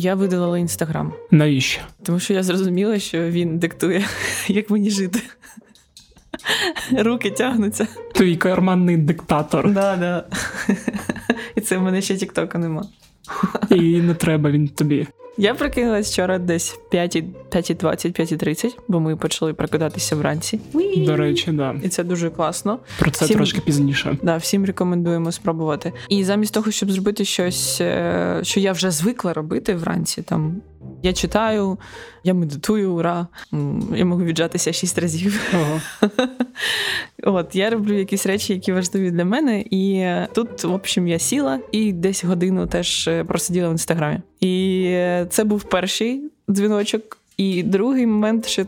Я видалила інстаграм. Навіщо? Тому що я зрозуміла, що він диктує, як мені жити. Руки тягнуться. Твій карманний диктатор. Да, да. І це в мене ще Тіктока нема. І не треба він тобі. Я прокинулась вчора десь 5.20, 5.30, бо ми почали прокидатися вранці. До речі, да. І це дуже класно. Про це Всім- трошки пізніше. Да, всім рекомендуємо спробувати. І замість того, щоб зробити щось, е, що я вже звикла робити вранці, там я читаю, я медитую, ура, я можу віджатися шість разів. Ого. От я роблю якісь речі, які важливі для мене. І тут, в общем, я сіла і десь годину теж е, просиділа в інстаграмі. І е, це був перший дзвіночок. І другий момент ще.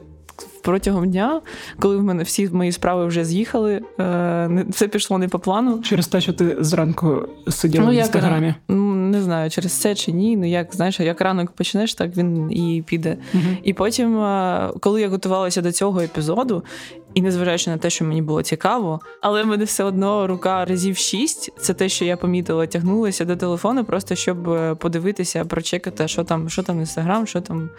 Протягом дня, коли в мене всі мої справи вже з'їхали, е, все пішло не по плану. Через те, що ти зранку сиділа в інстаграмі. е, м, Не знаю, через це чи ні. Ну як знаєш, як ранок почнеш, так він і піде. Мгм. І потім, е, коли я готувалася до цього епізоду, і незважаючи на те, що мені було цікаво, але в мене все одно рука разів шість. Це те, що я помітила, тягнулася до телефону, просто щоб е, подивитися, прочекати, що там, що там інстаграм, що там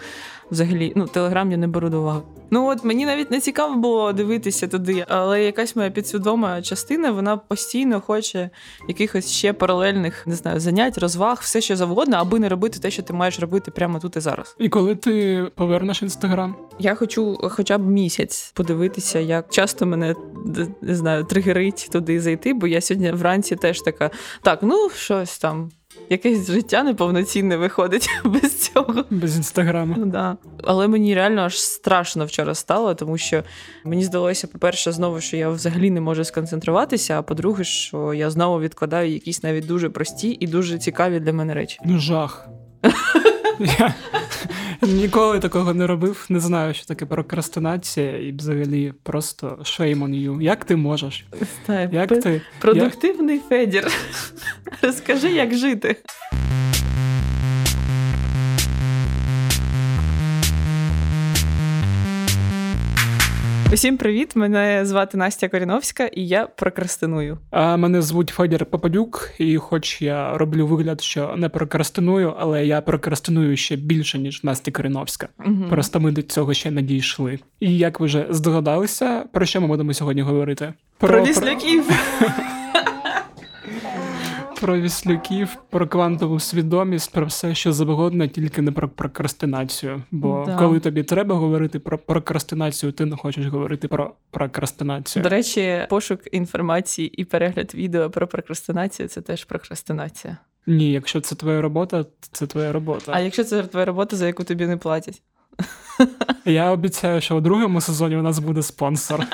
взагалі. Ну, телеграм я не беру до уваги. Ну от мені навіть не цікаво було дивитися туди, але якась моя підсвідома частина, вона постійно хоче якихось ще паралельних, не знаю, занять, розваг, все що завгодно, аби не робити те, що ти маєш робити прямо тут і зараз. І коли ти повернеш інстаграм, Я хочу хоча б місяць подивитися, як часто мене не знаю, тригерить туди зайти, бо я сьогодні вранці теж така: так, ну щось там, якесь життя неповноцінне виходить без цього. без інстаграму. Ну, да. Але мені реально аж страшно вчора стало, тому що мені здалося, по-перше, знову, що я взагалі не можу сконцентруватися, а по-друге, що я знову відкладаю якісь навіть дуже прості і дуже цікаві для мене речі. Ну, жах. Я ніколи такого не робив, не знаю, що таке прокрастинація, і взагалі просто shame on you. Як ти можеш? Як ти? Продуктивний Федір. Розкажи, як жити. Усім привіт! Мене звати Настя Коріновська, і я прокрастиную. А мене звуть Федір Попадюк, і хоч я роблю вигляд, що не прокрастиную, але я прокрастиную ще більше, ніж Настя Коріновська. Угу. Просто ми до цього ще не дійшли. І як ви вже здогадалися, про що ми будемо сьогодні говорити? Про вісляків. про віслюків, про квантову свідомість, про все, що завгодно, тільки не про прокрастинацію. Бо Да. коли тобі треба говорити про прокрастинацію, ти не хочеш говорити про прокрастинацію. До речі, пошук інформації і перегляд відео про прокрастинацію це теж прокрастинація. Ні, якщо це твоя робота, це твоя робота. А якщо це твоя робота, за яку тобі не платять? Я обіцяю, що у другому сезоні у нас буде спонсор.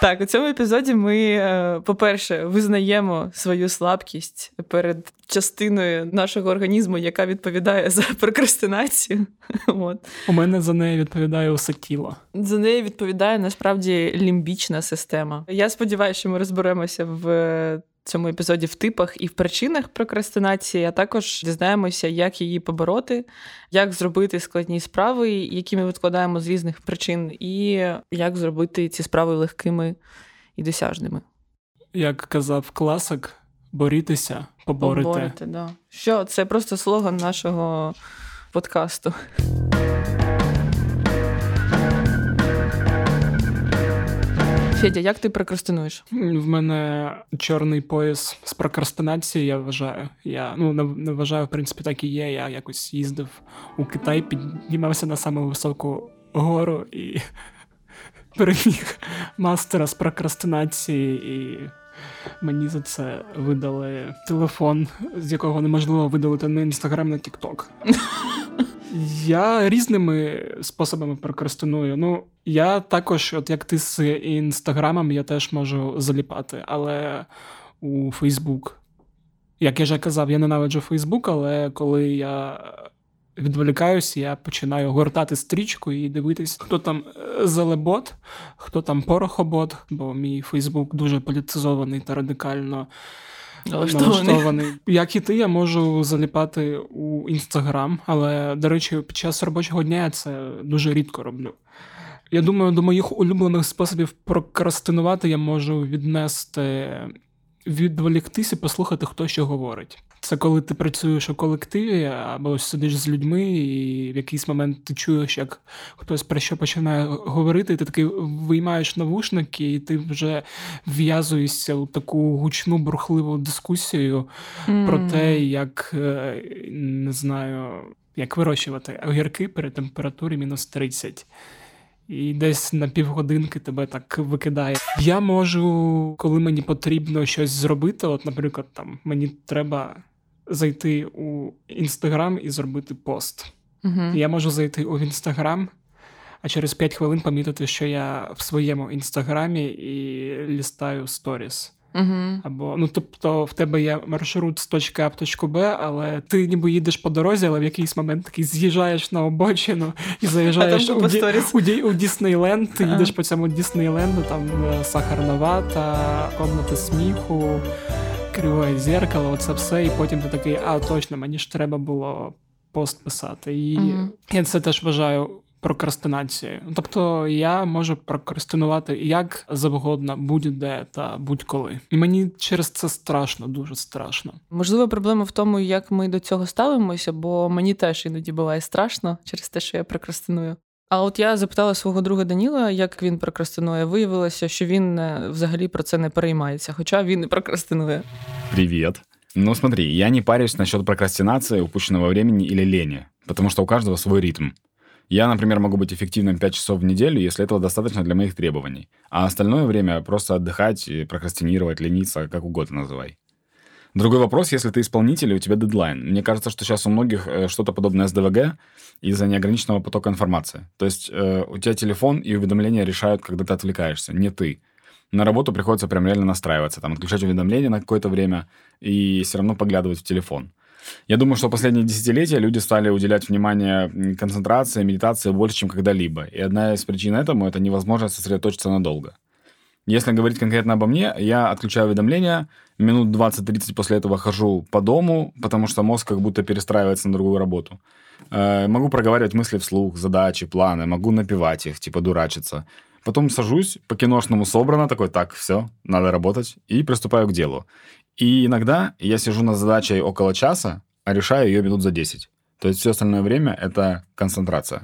Так, у цьому епізоді ми, е, по-перше, визнаємо свою слабкість перед частиною нашого організму, яка відповідає за прокрастинацію. От. У мене за неї відповідає усе тіло. За неї відповідає насправді лімбічна система. Я сподіваюся, що ми розберемося в цьому епізоді в типах і в причинах прокрастинації, а також дізнаємося, як її побороти, як зробити складні справи, які ми відкладаємо з різних причин, і як зробити ці справи легкими і досяжними. Як казав класик, борітеся, поборете. Поборити, да. Що це просто слоган нашого подкасту. Федя, як ти прокрастинуєш? В мене чорний пояс з прокрастинації, я вважаю. Я ну не, вважаю, в принципі, так і є. Я якось їздив у Китай, піднімався на саму високу гору і переміг мастера з прокрастинації, і мені за це видали телефон, з якого неможливо видалити на інстаграм на Тікток. Я різними способами прокрастиную. Ну, я також, от як ти з інстаграмом, я теж можу заліпати, але у Фейсбук. Як я вже казав, я ненавиджу Фейсбук, але коли я відволікаюся, я починаю гортати стрічку і дивитись, хто там е, зелебот, хто там порохобот, бо мій Фейсбук дуже політизований та радикально Налаштований. налаштований. Як і ти, я можу заліпати у інстаграм, але, до речі, під час робочого дня я це дуже рідко роблю. Я думаю, до моїх улюблених способів прокрастинувати я можу віднести, відволіктися, послухати, хто що говорить. Це коли ти працюєш у колективі або сидиш з людьми, і в якийсь момент ти чуєш, як хтось про що починає говорити, і ти такий виймаєш навушники, і ти вже в'язуєшся у таку гучну бурхливу дискусію mm. про те, як е, не знаю, як вирощувати огірки при температурі мінус 30 і десь на півгодинки тебе так викидає. Я можу, коли мені потрібно щось зробити, от, наприклад, там мені треба зайти у інстаграм і зробити пост. Угу. Я можу зайти у інстаграм, а через 5 хвилин помітити, що я в своєму інстаграмі і лістаю сторіс. Угу. Або ну тобто в тебе є маршрут з точки А в точку Б, але ти ніби їдеш по дорозі, але в якийсь момент такий з'їжджаєш на обочину і заїжджаєш у, ді, у, ді, у Діснейленд, ти їдеш по цьому Діснейленду, там е, сахарна вата, комната сміху, криве зеркало, оце все, і потім ти такий, а точно, мені ж треба було пост писати. І угу. я це теж вважаю прокрастинацією. Тобто я можу прокрастинувати як завгодно, будь-де та будь-коли. І мені через це страшно, дуже страшно. Можливо, проблема в тому, як ми до цього ставимося, бо мені теж іноді буває страшно через те, що я прокрастиную. А от я запитала свого друга Даніла, як він прокрастинує. Виявилося, що він е, взагалі про це не переймається, хоча він і прокрастинує. Привіт. Ну смотри, я не парюсь насчет прокрастинации, упущенного времени или лени, потому что у каждого свой ритм. Я, например, могу быть эффективным 5 часов в неделю, если этого достаточно для моих требований. А остальное время просто отдыхать, прокрастинировать, лениться, как угодно называй. Другой вопрос, если ты исполнитель, и у тебя дедлайн. Мне кажется, что сейчас у многих э, что-то подобное с ДВГ из-за неограниченного потока информации. То есть э, у тебя телефон и уведомления решают, когда ты отвлекаешься, не ты. На работу приходится прям реально настраиваться, там, отключать уведомления на какое-то время и все равно поглядывать в телефон. Я думаю, что последние десятилетия люди стали уделять внимание концентрации, медитации больше, чем когда-либо. И одна из причин этому – это невозможность сосредоточиться надолго. Если говорить конкретно обо мне, я отключаю уведомления, минут 20-30 после этого хожу по дому, потому что мозг как будто перестраивается на другую работу. Э, могу проговаривать мысли вслух, задачи, планы, могу напевать их, типа дурачиться. Потом сажусь, по-киношному собрано, такой, так, все, надо работать, и приступаю к делу. И иногда я сижу над задачей около часа, а решаю ее минут за 10. То есть все остальное время — это концентрація.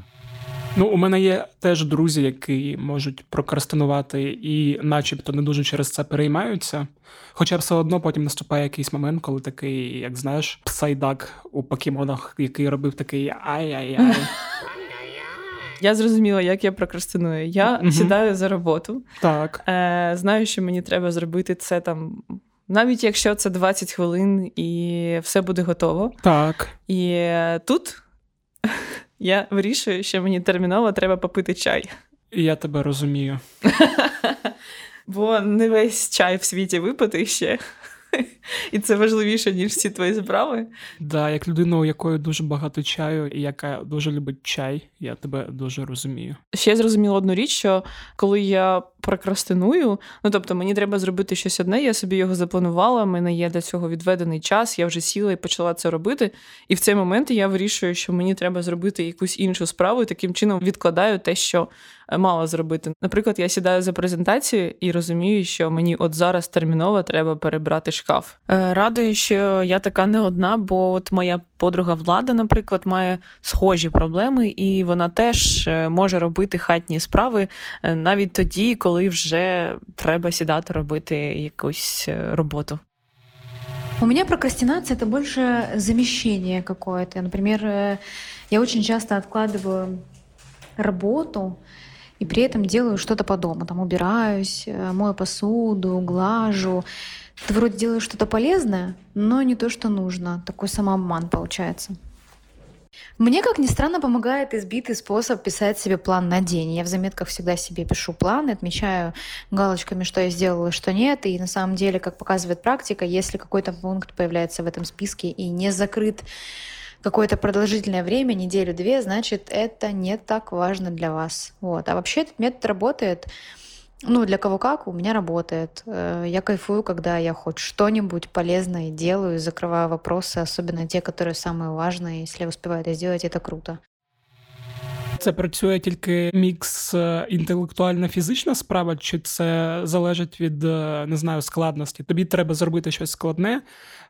Ну, у мене є теж друзі, які можуть прокрастинувати і, начебто, не дуже через це переймаються. Хоча все одно потім наступає якийсь момент, коли такий, як знаєш, псайдак у покемонах, який робив такий ай-яй-яй. Я зрозуміла, як я прокрастиную. Я угу. сідаю за роботу. Так. Е, Знаю, що мені треба зробити це там навіть якщо це 20 хвилин і все буде готово. Так. І тут я вирішую, що мені терміново треба попити чай. Я тебе розумію. Бо не весь чай в світі випити ще. І це важливіше, ніж всі твої справи. Так, да, як людина, у якої дуже багато чаю, і яка дуже любить чай, я тебе дуже розумію. Ще я зрозуміла одну річ, що коли я прокрастиную, ну тобто мені треба зробити щось одне, я собі його запланувала, в мене є для цього відведений час, я вже сіла і почала це робити. І в цей момент я вирішую, що мені треба зробити якусь іншу справу, і таким чином відкладаю те, що е, мала зробити. Наприклад, я сідаю за презентацію і розумію, що мені от зараз терміново треба перебрати шкаф. Е, радую, що я така не одна, бо от моя подруга влада, наприклад, має схожі проблеми, і вона теж е, може робити хатні справи навіть тоді, коли коли вже треба сідати робити якусь роботу. У меня прокрастинация это больше замещение какое-то. Например, э, я очень часто откладываю работу и при этом делаю что-то по дому. Там убираюсь, э, мою посуду, глажу. Ты вроде делаешь что-то полезное, но не то, что нужно. Такой самообман получается. Мне, как ни странно, помогает избитый способ писать себе план на день. Я в заметках всегда себе пишу планы, отмечаю галочками, что я сделала, что нет. И на самом деле, как показывает практика, если какой-то пункт появляется в этом списке и не закрыт какое-то продолжительное время, неделю-две, значит, это не так важно для вас. Вот. А вообще этот метод работает ну, для кого как, у меня работает. Э, я кайфую, когда я хоть что-нибудь полезное делаю, закрываю вопросы, особенно те, которые самые важные. Если я успеваю это сделать, это круто. Це працює тільки мікс е, інтелектуальна фізична справа, чи це залежить від е, не знаю складності? Тобі треба зробити щось складне,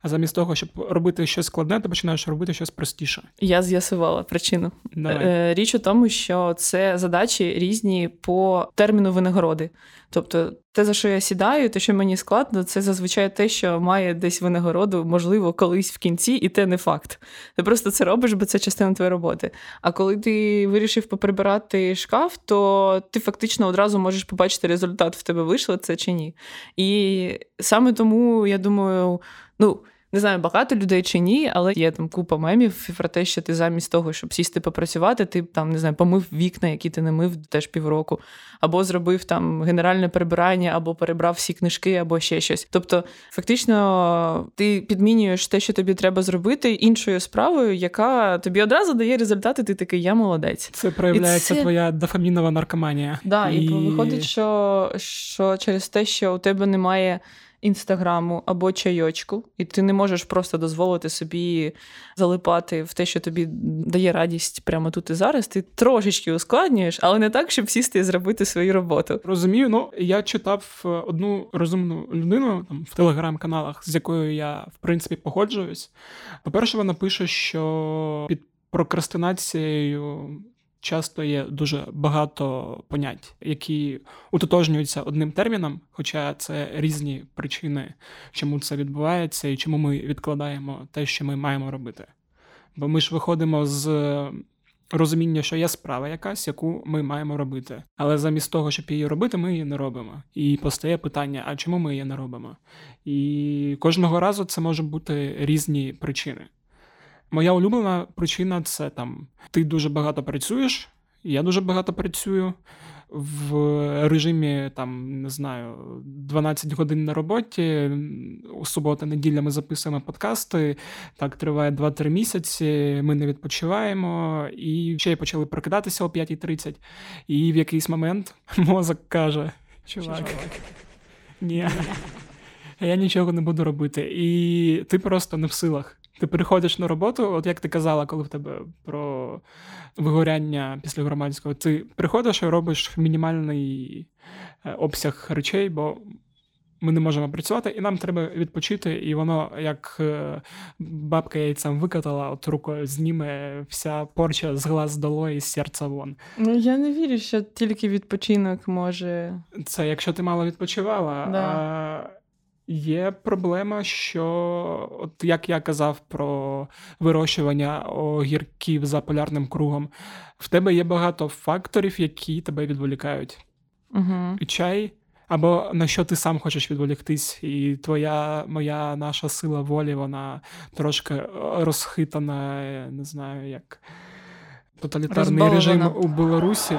а замість того, щоб робити щось складне, ти починаєш робити щось простіше. Я з'ясувала причину. Давай. Е, Річ у тому, що це задачі різні по терміну винагороди. Тобто, те, за що я сідаю, те, що мені складно, це зазвичай те, що має десь винагороду, можливо, колись в кінці, і те не факт. Ти просто це робиш, бо це частина твоєї роботи. А коли ти вирішив поприбирати шкаф, то ти фактично одразу можеш побачити результат, в тебе вийшло це чи ні. І саме тому я думаю, ну. Не знаю, багато людей чи ні, але є там купа мемів про те, що ти замість того, щоб сісти попрацювати, ти там не знаю, помив вікна, які ти не мив теж півроку, або зробив там генеральне прибирання, або перебрав всі книжки, або ще щось. Тобто, фактично, ти підмінюєш те, що тобі треба зробити, іншою справою, яка тобі одразу дає результати. Ти такий, я молодець. Це проявляється це- твоя дофамінова наркоманія. Да, і, виходить, що, що через те, що у тебе немає інстаграму або чайочку, і ти не можеш просто дозволити собі залипати в те, що тобі дає радість прямо тут і зараз. Ти трошечки ускладнюєш, але не так, щоб сісти і зробити свою роботу. Розумію, ну я читав е, одну розумну людину там в телеграм-каналах, з якою я в принципі погоджуюсь. По-перше, вона пише, що під прокрастинацією часто є дуже багато понять, які утотожнюються одним терміном, хоча це різні причини, чому це відбувається і чому ми відкладаємо те, що ми маємо робити. Бо ми ж виходимо з розуміння, що є справа якась, яку ми маємо робити. Але замість того, щоб її робити, ми її не робимо. І постає питання: а чому ми її не робимо? І кожного разу це може бути різні причини. Моя улюблена причина це там ти дуже багато працюєш, я дуже багато працюю. В режимі там не знаю 12 годин на роботі. У суботу, неділя ми записуємо подкасти. Так триває 2-3 місяці. Ми не відпочиваємо, і ще й почали прокидатися о 5.30. І в якийсь момент мозок каже: Чувак, ні, я нічого не буду робити. І ти просто не в силах. Ти приходиш на роботу, от як ти казала, коли в тебе про вигоряння після громадського, ти приходиш і робиш мінімальний е, обсяг речей, бо ми не можемо працювати, і нам треба відпочити, і воно, як е, бабка яйцем викатала, от рукою зніме вся порча з глаз долой і з серця вон. Ну я не вірю, що тільки відпочинок може. Це якщо ти мало відпочивала. Да. А, є проблема, що, от як я казав про вирощування огірків за полярним кругом, в тебе є багато факторів, які тебе відволікають. Угу. І чай, або на що ти сам хочеш відволіктись, і твоя моя наша сила волі, вона трошки е, розхитана, не знаю, як тоталітарний режим у Білорусі.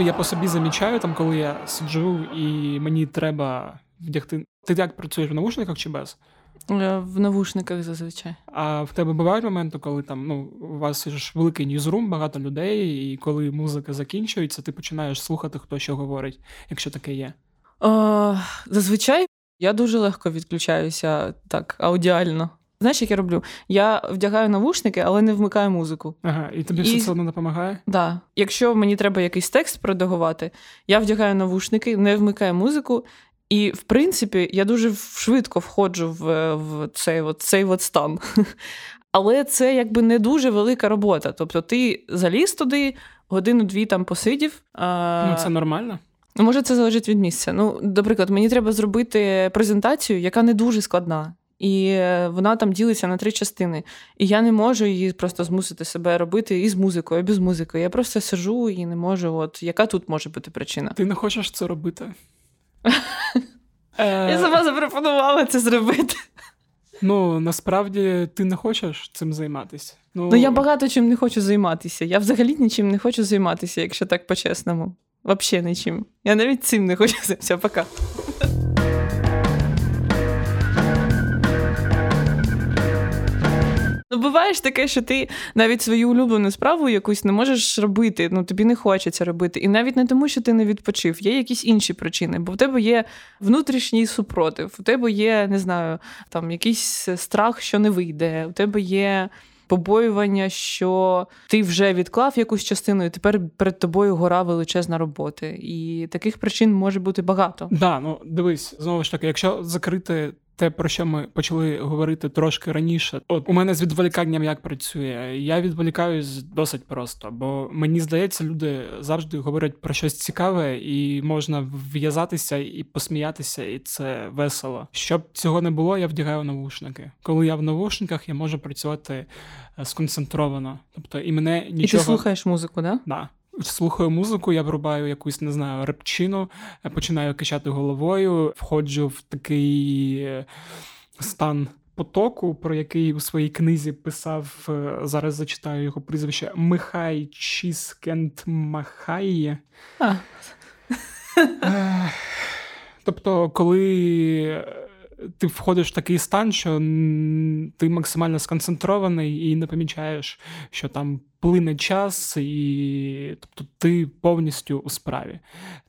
Я по собі замічаю, там, коли я сиджу і мені треба вдягти. Ти як працюєш в наушниках чи без? Е, В навушниках зазвичай. А в тебе бувають моменти, коли там ну, у вас ж великий ньюзрум, багато людей, і коли музика закінчується, ти починаєш слухати, хто що говорить, якщо таке є. О, зазвичай я дуже легко відключаюся так, аудіально. Знаєш, як я роблю? Я вдягаю навушники, але не вмикаю музику. Ага, і тобі І- все це одно допомагає? Да. Якщо мені треба якийсь текст продагувати, я вдягаю навушники, не вмикаю музику. І, в принципі, я дуже швидко входжу в, в цей, от, цей от стан. Але це якби не дуже велика робота. Тобто ти заліз туди, годину-дві там посидів. А... Ну, це нормально. Ну, Може, це залежить від місця. Ну, наприклад, мені треба зробити презентацію, яка не дуже складна. І е, вона там ділиться на три частини. І я не можу її просто змусити себе робити і з музикою, і без музики. Я просто сижу і не можу. От яка тут може бути причина? Ти не хочеш це робити. Я Е, сама запропонувала це зробити. Ну, насправді ти не хочеш цим займатися. Ну я багато чим не хочу займатися. Я взагалі нічим не хочу займатися, якщо так по-чесному. Взагалі нічим. Я навіть цим не хочу займатися. Пока. Ну, буває ж таке, що ти навіть свою улюблену справу якусь не можеш робити, ну тобі не хочеться робити. І навіть не тому, що ти не відпочив, є якісь інші причини, бо в тебе є внутрішній супротив, у тебе є, не знаю, там якийсь страх, що не вийде, у тебе є побоювання, що ти вже відклав якусь частину, і тепер перед тобою гора величезна роботи. І таких причин може бути багато. Да, ну дивись, знову ж таки, якщо закрити те, про що ми почали говорити трошки раніше. От у мене з відволіканням як працює. Я відволікаюсь досить просто, бо мені здається, люди завжди говорять про щось цікаве, і можна в'язатися і посміятися, і це весело. Щоб цього не було, я вдягаю навушники. Коли я в навушниках, я можу працювати е, сконцентровано. Тобто і мене нічого... І ти слухаєш музику, да? Да слухаю музику, я врубаю якусь, не знаю, репчину, починаю качати головою, входжу в такий е, стан. Потоку, про який у своїй книзі писав, е, зараз зачитаю його прізвище Михай Чіскент Махай. Тобто, коли ти входиш в такий стан, що ти максимально сконцентрований і не помічаєш, що там плине час, і тобто ти повністю у справі.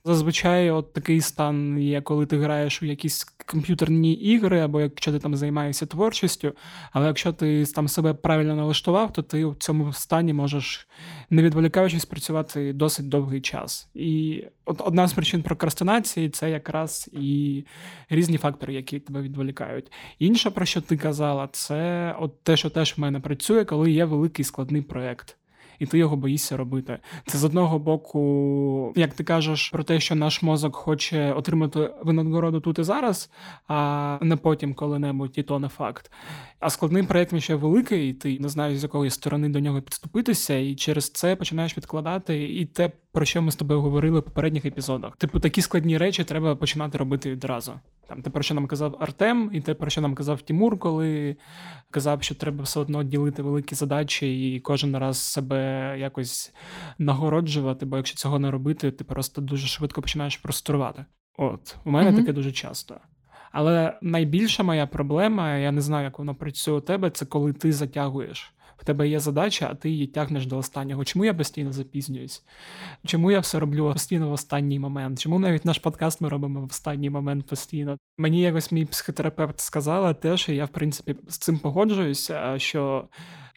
Зазвичай от такий стан є, коли ти граєш у якісь комп'ютерні ігри, або якщо ти там займаєшся творчістю, але якщо ти там себе правильно налаштував, то ти в цьому стані можеш, не відволікаючись, працювати досить довгий час. І от одна з причин прокрастинації це якраз і різні фактори, які тебе відволікають. Інша, про що ти казала, це от те, що теж в мене працює, коли є великий складний проєкт і ти його боїшся робити. Це з одного боку, як ти кажеш, про те, що наш мозок хоче отримати винагороду тут і зараз, а не потім коли-небудь, і то не факт. А складний проєкт ще великий, і ти не знаєш, з якої сторони до нього підступитися, і через це починаєш відкладати і те, про що ми з тобою говорили в попередніх епізодах. Типу, такі складні речі треба починати робити відразу. Там те, про що нам казав Артем, і те, про що нам казав Тімур, коли казав, що треба все одно ділити великі задачі і кожен раз себе якось нагороджувати, бо якщо цього не робити, ти просто дуже швидко починаєш прострувати. От, у мене mm-hmm. таке дуже часто. Але найбільша моя проблема, я не знаю, як воно працює у тебе, це коли ти затягуєш в тебе є задача, а ти її тягнеш до останнього. Чому я постійно запізнююсь? Чому я все роблю постійно в останній момент? Чому навіть наш подкаст ми робимо в останній момент постійно? Мені якось мій психотерапевт сказала теж, і я в принципі з цим погоджуюся, що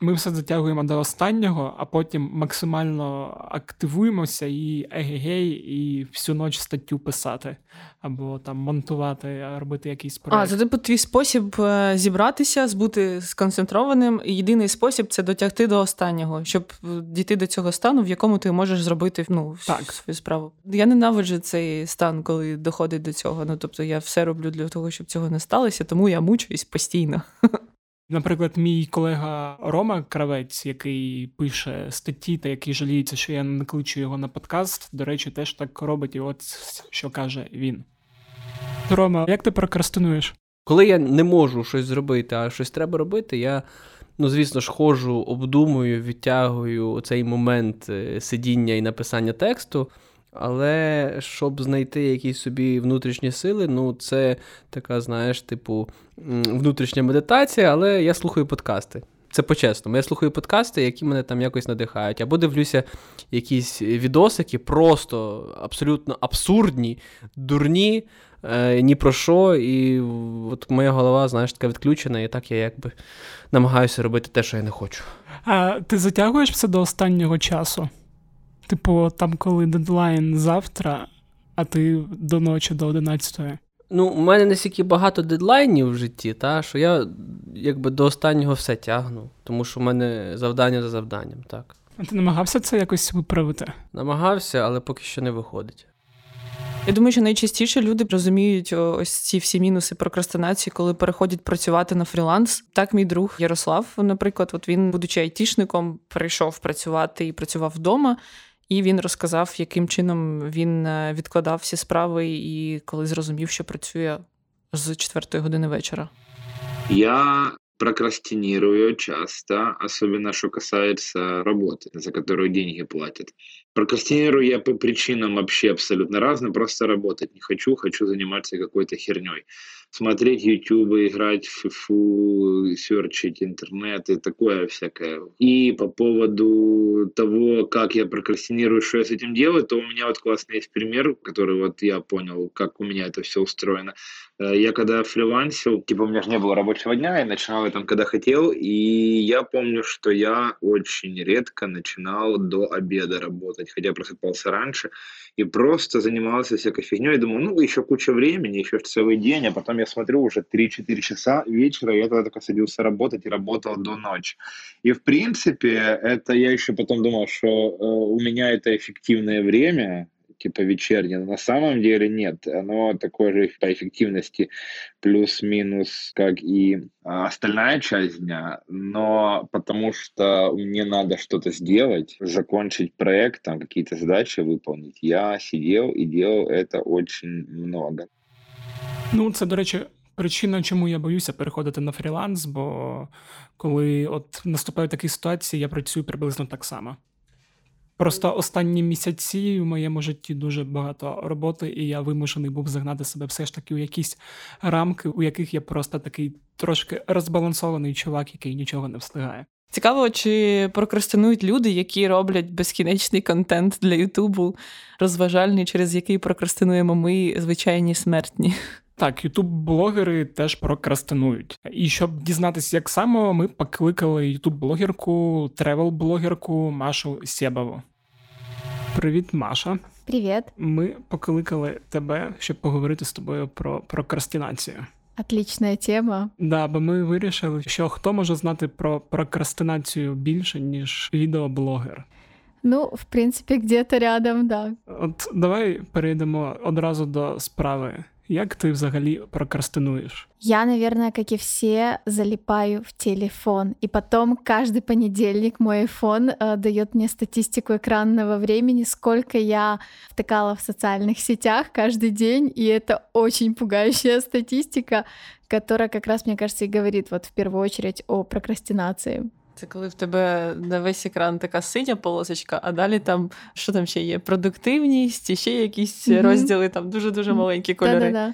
ми все затягуємо до останнього, а потім максимально активуємося і егегей, і всю ніч статтю писати або там монтувати, робити якийсь проект. А, це типу твій спосіб е, зібратися, бути сконцентрованим. Єдиний спосіб це дотягти до останнього, щоб дійти до цього стану, в якому ти можеш зробити ну, так. свою справу. Я ненавиджу цей стан, коли доходить до цього. Ну тобто я все роблю для того, щоб цього не сталося, тому я мучуюсь постійно. Наприклад, мій колега Рома Кравець, який пише статті та який жаліється, що я не кличу його на подкаст, до речі, теж так робить, і от що каже він. Рома, як ти прокрастинуєш? Коли я не можу щось зробити, а щось треба робити, я, ну, звісно ж, ходжу, обдумую, відтягую цей момент е, сидіння і написання тексту. Але щоб знайти якісь собі внутрішні сили, ну це така, знаєш, типу, внутрішня медитація, але я слухаю подкасти. Це по-чесному. Я слухаю подкасти, які мене там якось надихають. Або дивлюся якісь відосики, просто абсолютно абсурдні, дурні, е, ні про що. І от моя голова, знаєш, така відключена, і так я якби намагаюся робити те, що я не хочу. А ти затягуєш все до останнього часу? Типу, там, коли дедлайн завтра, а ти до ночі до 11 Ну, у мене настільки багато дедлайнів в житті, та, що я якби до останнього все тягну, тому що в мене завдання за завданням, так. А ти намагався це якось виправити? Намагався, але поки що не виходить. Я думаю, що найчастіше люди розуміють ось ці всі мінуси прокрастинації, коли переходять працювати на фріланс. Так, мій друг Ярослав, наприклад, от він, будучи айтішником, прийшов працювати і працював вдома. І він розказав, яким чином він е, відкладав всі справи, і коли зрозумів, що працює з четвертої години вечора. Я прокрастинирую часто, особенно что касается работы, за которую деньги платят. Прокрастинирую я по причинам вообще абсолютно разным, просто работать не хочу, хочу заниматься какой-то херней. Смотреть YouTube, играть в фифу, серчить интернет и такое всякое. И по поводу того, как я прокрастинирую, что я с этим делаю, то у меня вот классный есть пример, который вот я понял, как у меня это все устроено. Э, я когда фрилансил, типа у меня же не было рабочего дня, я начинал там, когда хотел, и я помню, что я очень редко начинал до обеда работать, хотя просыпался раньше, и просто занимался всякой фигней, думал, ну, еще куча времени, еще целый день, а потом я смотрю, уже 3-4 часа вечера, я тогда только садился работать и работал до ночи. И, в принципе, это я еще потом думал, что э, у меня это эффективное время, типа вечернее. Но на самом деле нет. Оно такое же по эффективности плюс-минус, как и а, остальная часть дня, но потому что мне надо что-то сделать, закончить проект, там какие-то задачи выполнить, я сидел и делал это очень много. Ну, це, до речі, причина, чому я боюся переходити на фріланс, бо коли от наступають такі ситуації, я працюю приблизно так само. Просто останні місяці в моєму житті дуже багато роботи, і я вимушений був загнати себе все ж таки у якісь рамки, у яких я просто такий трошки розбалансований чувак, який нічого не встигає. Цікаво, чи прокрастинують люди, які роблять безкінечний контент для Ютубу, розважальний, через який прокрастинуємо ми звичайні смертні. Так, ютуб-блогери теж прокрастинують. І щоб дізнатися, як саме, ми покликали ютуб-блогерку, тревел-блогерку Машу Сєбову. Привіт, Маша. Привіт. Ми покликали тебе, щоб поговорити з тобою про прокрастинацію. Отлична тема. Да, бо ми вирішили, що хто може знати про прокрастинацію більше, ніж відеоблогер. Ну, в принципі, где-то рядом, да. От давай перейдемо одразу до справи. Як ты взагалі прокрастинуешь? Я, наверное, как и все, залипаю в телефон. И потом каждый понедельник мой iPhone э, дает мне статистику экранного времени, сколько я втыкала в социальных сетях каждый день. И это очень пугающая статистика, которая как раз, мне кажется, и говорит вот в первую очередь о прокрастинации. Це коли в тебе на весь екран така синя полосочка, а далі там що там ще є? Продуктивність, і ще якісь mm-hmm. розділи, там дуже-дуже маленькі кольори. Да-да-да.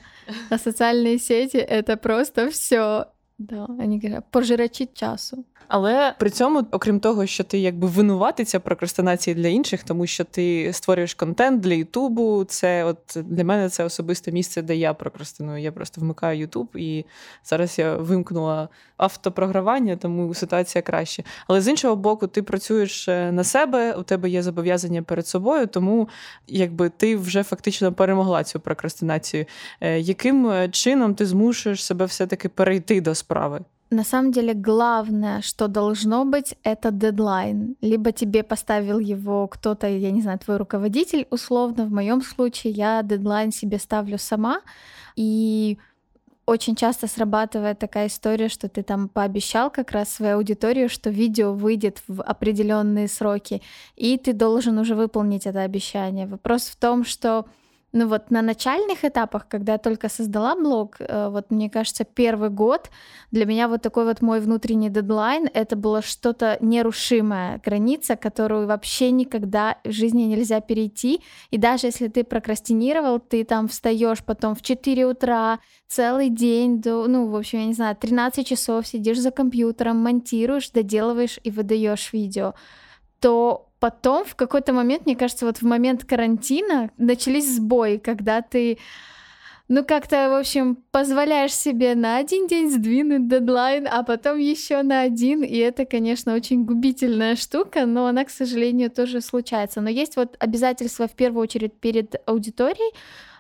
А соціальні сети це просто все. Да, вони кажуть, пожирачі часу. Але при цьому, окрім того, що ти якби винуватиця прокрастинації для інших, тому що ти створюєш контент для Ютубу. Це от для мене це особисте місце, де я прокрастиную. Я просто вмикаю Ютуб, і зараз я вимкнула автопрогравання, тому ситуація краще. Але з іншого боку, ти працюєш е, на себе, у тебе є зобов'язання перед собою, тому якби ти вже фактично перемогла цю прокрастинацію. Е, яким е, чином ти змушуєш себе все-таки перейти до справи? На самом деле главное, что должно быть, это дедлайн. Либо тебе поставил его кто-то, я не знаю, твой руководитель условно. В моем случае я дедлайн себе ставлю сама. И очень часто срабатывает такая история, что ты там пообещал как раз своей аудитории, что видео выйдет в определенные сроки, и ты должен уже выполнить это обещание. Вопрос в том, что ну вот на начальных этапах, когда я только создала блог, э, вот мне кажется, первый год для меня вот такой вот мой внутренний дедлайн, это было что-то нерушимая граница, которую вообще никогда в жизни нельзя перейти. И даже если ты прокрастинировал, ты там встаешь потом в 4 утра, целый день, до, ну, в общем, я не знаю, 13 часов сидишь за компьютером, монтируешь, доделываешь и выдаешь видео, то потом в какой-то момент, мне кажется, вот в момент карантина начались сбои, когда ты ну, как-то, в общем, позволяешь себе на один день сдвинуть дедлайн, а потом еще на один, и это, конечно, очень губительная штука, но она, к сожалению, тоже случается. Но есть вот обязательства в первую очередь перед аудиторией,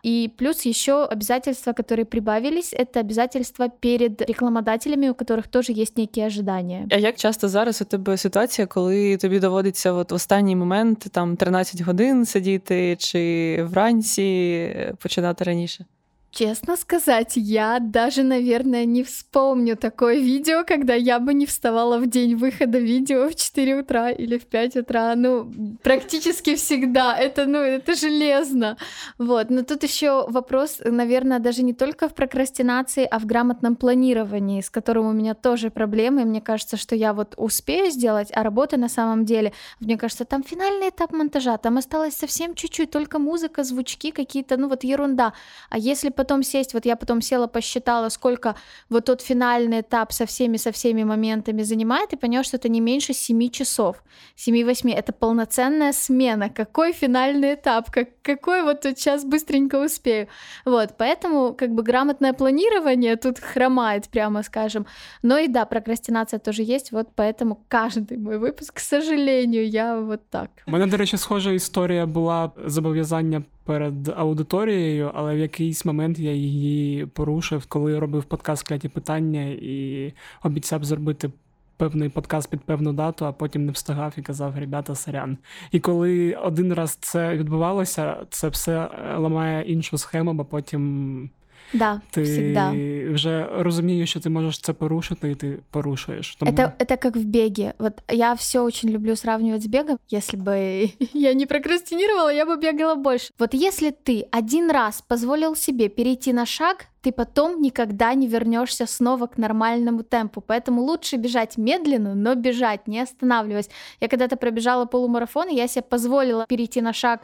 и плюс еще обязательства, которые прибавились, это обязательства перед рекламодателями, у которых тоже есть некие ожидания. А як часто зараз у тебе ситуація, коли тобі доводиться от в останній момент там 13 годин сидіти, чи вранці починати раніше? Честно сказать, я даже, наверное, не вспомню такое видео, когда я бы не вставала в день выхода видео в 4 утра или в 5 утра. Ну, практически всегда. Это, ну, это железно. Вот. Но тут еще вопрос, наверное, даже не только в прокрастинации, а в грамотном планировании, с которым у меня тоже проблемы. Мне кажется, что я вот успею сделать, а работа на самом деле, мне кажется, там финальный этап монтажа, там осталось совсем чуть-чуть, только музыка, звучки какие-то, ну вот ерунда. А если потом сесть, вот я потом села, посчитала, сколько вот тот финальный этап со всеми, со всеми моментами занимает, и поняла, что это не меньше 7 часов, 7-8, это полноценная смена, какой финальный этап, как, какой вот тут сейчас быстренько успею. Вот, поэтому как бы грамотное планирование тут хромает, прямо скажем. Но и да, прокрастинация тоже есть, вот поэтому каждый мой выпуск, к сожалению, я вот так. У мене, до речі, схожа історія була зобов'язання перед аудиторією, але в якийсь момент я її порушив, коли робив подкаст кляті питання і обіцяв зробити. Певний подкаст під певну дату, а потім не встигав і казав ребята, сорян. І коли один раз це відбувалося, це все ламає іншу схему, бо потім Да, ти всегда. вже розумієш, що ти можеш це порушити, і ти порушуєш. Тому... Это, это как в беге. Вот я все очень люблю сравнивать с бегом. Если бы я не прокрастинировала, я бы бегала больше. Вот если ты один раз позволил себе перейти на шаг, ты потом никогда не вернешься снова к нормальному темпу. Поэтому лучше бежать медленно, но бежать, не останавливаясь. Я когда-то пробежала полумарафон, и я себе позволила перейти на шаг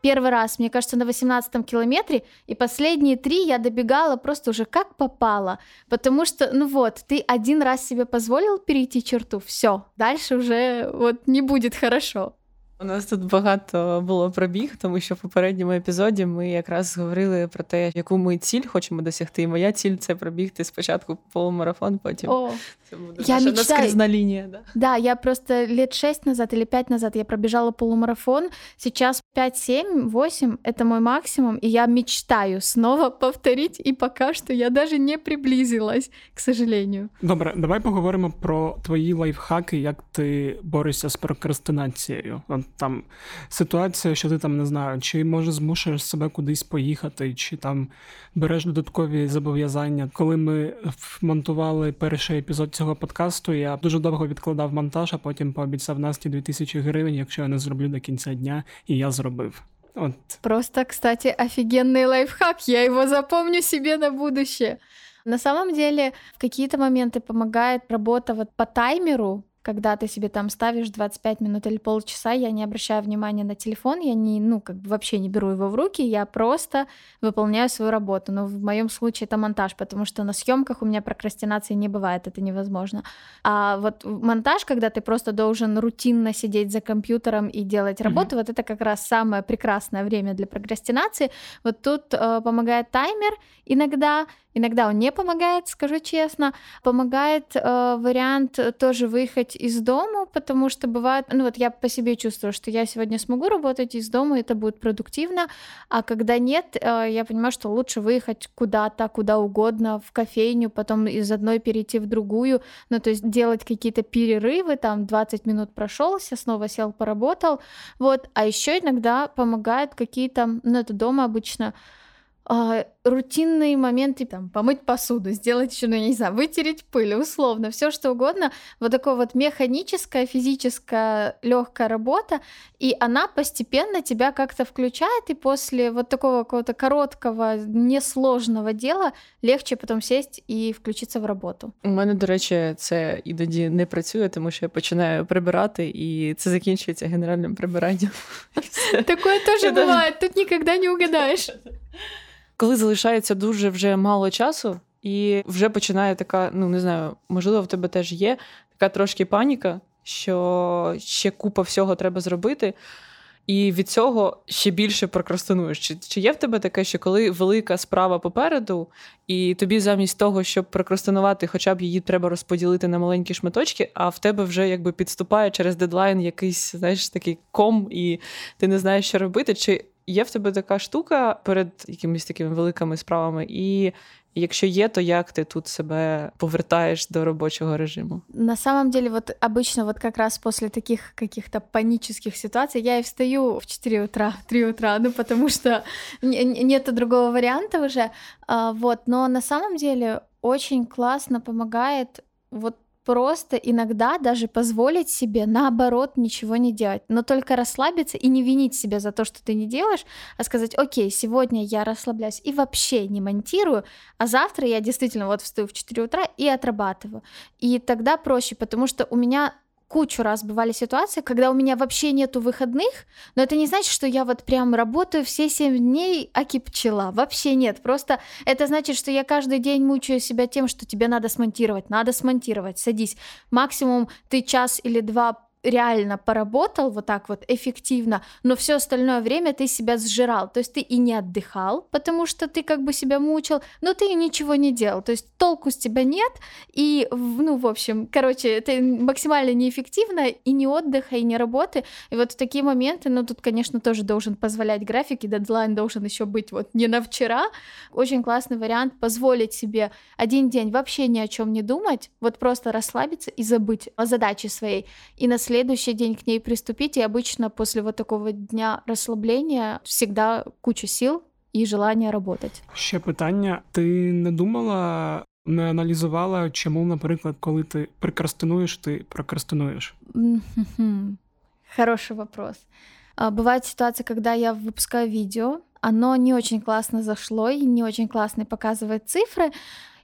первый раз, мне кажется, на 18 километре, и последние три я добегала просто уже как попало. Потому что, ну вот, ты один раз себе позволил перейти черту, все, дальше уже вот не будет хорошо. У нас тут багато було пробіг, тому що в попередньому епізоді ми якраз говорили про те, яку ми ціль хочемо досягти. І моя ціль це пробігти спочатку полумарафон, потім О, це буде Я наша мечтаю. наскрізна лінія. Да? да, я просто лет 6 назад или 5 назад я пробежала полумарафон. Сейчас 5, 7, 8 — это мой максимум, и я мечтаю снова повторить, и пока что я даже не приблизилась, к сожалению. Добре, давай поговоримо про твої лайфхаки, як ти борешся з прокрастинацією. Там ситуація, що ти там не знаю, чи може змушуєш себе кудись поїхати, чи там береш додаткові зобов'язання. Коли ми монтували перший епізод цього подкасту, я дуже довго відкладав монтаж, а потім пообіцяв Насті 2000 гривень, якщо я не зроблю до кінця дня, і я зробив. От Просто, кстати, офигенный лайфхак, я его запомню себе на будущее. На самом деле, в какие-то моменты помогает работа вот по таймеру, когда ты себе там ставишь 25 минут или полчаса, я не обращаю внимания на телефон, я не, ну, как бы вообще не беру его в руки, я просто выполняю свою работу. Но в моем случае это монтаж, потому что на съемках у меня прокрастинации не бывает, это невозможно. А вот монтаж, когда ты просто должен рутинно сидеть за компьютером и делать работу, вот это как раз самое прекрасное время для прокрастинации. Вот тут э, помогает таймер иногда, иногда он не помогает, скажу честно. Помогает э, вариант тоже выехать из дома, потому что бывает, ну вот я по себе чувствую, что я сегодня смогу работать из дома, это будет продуктивно, а когда нет, э, я понимаю, что лучше выехать куда-то, куда угодно, в кофейню, потом из одной перейти в другую, ну то есть делать какие-то перерывы, там 20 минут прошелся, снова сел, поработал, вот, а еще иногда помогают какие-то, ну это дома обычно, а, рутинные моменты, там, помыть посуду, сделать еще, ну, я не знаю, вытереть пыль, условно, все что угодно. Вот такое вот механическая, физическая, легкая работа, и она постепенно тебя как-то включает, и после вот такого какого-то короткого, несложного дела легче потом сесть і включитися в роботу. У мене, до речі, це іноді не працює, тому що я починаю прибирати, і це закінчується генеральним прибиранням. І все. Такое тоже Да. бывает, тут никогда не угадаешь. Коли залишається дуже вже мало часу, і вже починає така, ну не знаю, можливо, в тебе теж є така трошки паніка, що ще купа всього треба зробити. І від цього ще більше прокрастинуєш. Чи, чи є в тебе таке, що коли велика справа попереду, і тобі замість того, щоб прокрастинувати, хоча б її треба розподілити на маленькі шматочки, а в тебе вже якби підступає через дедлайн якийсь, знаєш, такий ком, і ти не знаєш, що робити? Чи є в тебе така штука перед якимись такими великими справами? І якщо є, то як ти тут себе повертаєш до робочого режиму? На самом деле, вот обычно вот как раз после таких каких-то панических ситуаций я и встаю в 4 утра, в 3 утра, ну потому что не- не- нету другого варианта уже. А, вот, но на самом деле очень классно помогает вот просто иногда даже позволить себе наоборот ничего не делать, но только расслабиться и не винить себя за то, что ты не делаешь, а сказать, окей, сегодня я расслабляюсь и вообще не монтирую, а завтра я действительно вот встаю в 4 утра и отрабатываю. И тогда проще, потому что у меня кучу раз бывали ситуации, когда у меня вообще нету выходных, но это не значит, что я вот прям работаю все 7 дней, аки пчела. Вообще нет. Просто это значит, что я каждый день мучаю себя тем, что тебе надо смонтировать, надо смонтировать, садись. Максимум ты час или два реально поработал вот так вот эффективно, но все остальное время ты себя сжирал. То есть ты и не отдыхал, потому что ты как бы себя мучил, но ты и ничего не делал. То есть толку с тебя нет, и, ну, в общем, короче, это максимально неэффективно, и не отдыха, и не работы. И вот в такие моменты, ну, тут, конечно, тоже должен позволять график, и дедлайн должен еще быть вот не на вчера. Очень классный вариант позволить себе один день вообще ни о чем не думать, вот просто расслабиться и забыть о задаче своей. И на следующий день к ней приступить, и обычно после вот такого дня расслабления всегда куча сил і желання работать. Ще питання: ти не думала, не аналізувала, чому, наприклад, коли ти прокрастинуєш, ти прокрастинуєш? Хороший вопрос. Бывает ситуация, когда я выпускаю видео, оно не очень классно зашло и не очень классно показывает цифры,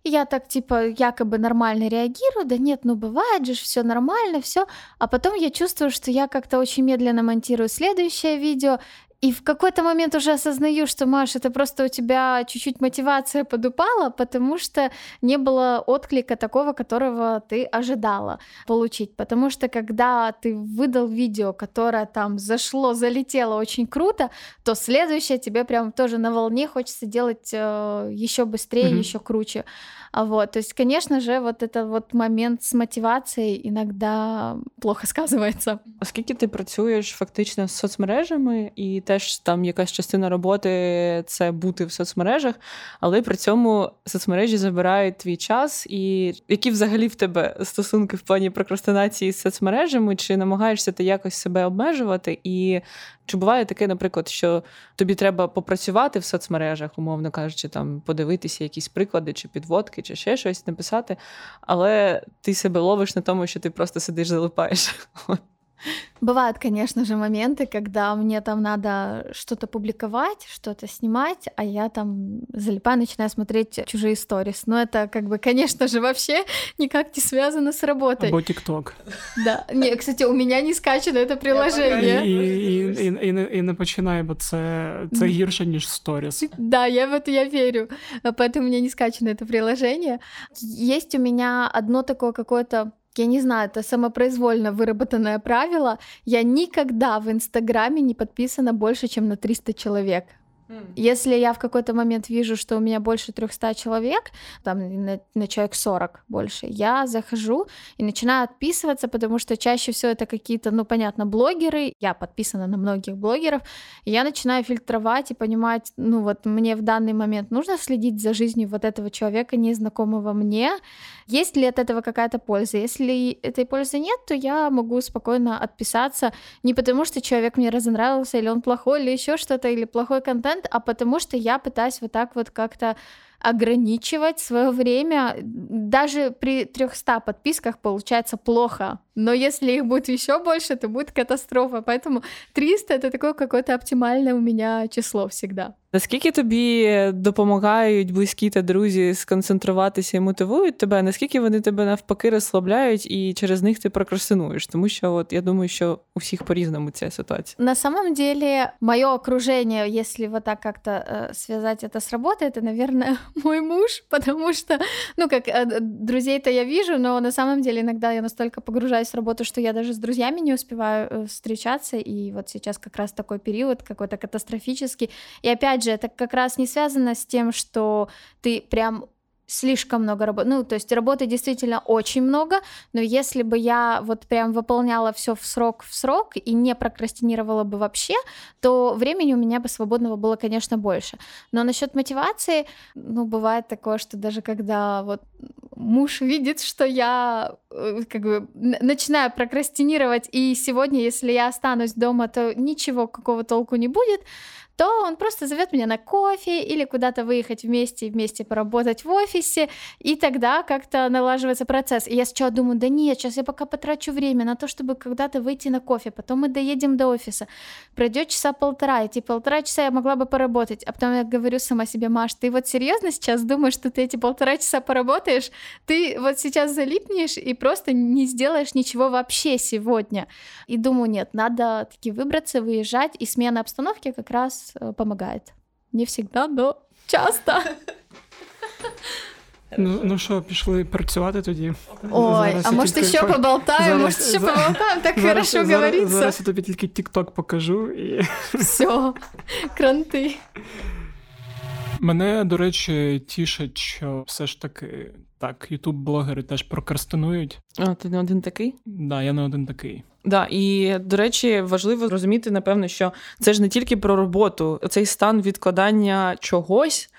я так, типа, якобы нормально реагирую, да нет, ну бывает же, все нормально, все. А потом я чувствую, что я как-то очень медленно монтирую следующее видео, и в какой-то момент уже осознаю, что, Маш, это просто у тебя чуть-чуть мотивация подупала, потому что не было отклика такого, которого ты ожидала получить. Потому что когда ты выдал видео, которое там зашло, залетело очень круто, то следующее тебе прям тоже на волне хочется делать э, еще быстрее, mm-hmm. еще круче. А вот, то есть, конечно же, вот этот вот момент з мотивацією іноді плохо сказується. Оскільки ти працюєш фактично з соцмережами, і теж там якась частина роботи це бути в соцмережах, але при цьому соцмережі забирають твій час, і які взагалі в тебе стосунки в плані прокрастинації з соцмережами, чи намагаєшся ти якось себе обмежувати? І чи буває таке, наприклад, що тобі треба попрацювати в соцмережах, умовно кажучи, там подивитися якісь приклади чи підводки, чи ще щось написати, але ти себе ловиш на тому, що ти просто сидиш, залипаєш. Бывают, конечно же, моменты, когда мне там надо что-то публиковать, что-то снимать, а я там залипаю, начинаю смотреть чужие сторис. Но это, как бы, конечно же, вообще никак не связано с работой. Або ТикТок. Да. Не, кстати, у меня не скачано это приложение. І, і, і, і, не, і не починай, бо це, це гірше, ніж сторіс. Да, я в это я верю. Поэтому у меня не скачано это приложение. Есть у меня одно такое какое-то я не знаю, это самопроизвольно выработанное правило. Я никогда в Инстаграме не подписана больше, чем на 300 человек. Если я в какой-то момент вижу, что у меня больше 300 человек, там на, на человек 40 больше, я захожу и начинаю отписываться, потому что чаще всего это какие-то, ну, понятно, блогеры, я подписана на многих блогеров, я начинаю фильтровать и понимать, ну, вот мне в данный момент нужно следить за жизнью вот этого человека, незнакомого мне, есть ли от этого какая-то польза. Если этой пользы нет, то я могу спокойно отписаться, не потому что человек мне разонравился, или он плохой, или еще что-то, или плохой контент, а потому что я пытаюсь вот так вот как-то ограничивать свое время. Даже при 300 подписках получается плохо. Но если их будет еще больше, то будет катастрофа. Поэтому 300 это такое какое-то оптимальное у меня число всегда. Наскільки тобі допомагають близькі та друзі сконцентруватися і мотивують тебе? Наскільки вони тебе навпаки розслабляють і через них ти прокрастинуєш? Тому що от я думаю, що у всіх по-різному ця ситуація. На самом деле, мое окружение, если вот так как-то э, связать это с работой, это, наверное, мой муж, потому что, ну, как э, друзей-то я вижу, но на самом деле иногда я настолько погружаюсь в работу, что я даже с друзьями не успеваю э, встречаться, и вот сейчас как раз такой период какой-то катастрофический. И опять же, это как раз не связано с тем, что ты прям слишком много работы. Ну, то есть работы действительно очень много, но если бы я вот прям выполняла все в срок в срок и не прокрастинировала бы вообще, то времени у меня бы свободного было, конечно, больше. Но насчет мотивации, ну, бывает такое, что даже когда вот муж видит, что я э, как бы начинаю прокрастинировать, и сегодня, если я останусь дома, то ничего какого толку не будет, то он просто зовет меня на кофе или куда-то выехать вместе, вместе поработать в офисе, и тогда как-то налаживается процесс. И я сначала думаю, да нет, сейчас я пока потрачу время на то, чтобы когда-то выйти на кофе, потом мы доедем до офиса, пройдет часа полтора, эти полтора часа я могла бы поработать, а потом я говорю сама себе, Маш, ты вот серьезно сейчас думаешь, что ты эти полтора часа поработаешь? ты вот сейчас залипнешь и просто не сделаешь ничего вообще сегодня. И думаю, нет, надо таки выбраться, выезжать, и смена обстановки как раз э, помогает. Не всегда, но часто. Ну, ну що, пішли працювати тоді? Ой, Зараз а я может тільки еще по- поболтаем, зараз- может еще за- поболтаем, так Зараз, хорошо зараз, зараз я тобі тільки TikTok покажу. І... Все, кранты. Мене, до речі, тішить, що все ж таки так, ютуб-блогери теж прокрастинують. А, ти не один такий? Да, я не один такий. Да, і до речі, важливо розуміти, напевно, що це ж не тільки про роботу. Цей стан відкладання чогось.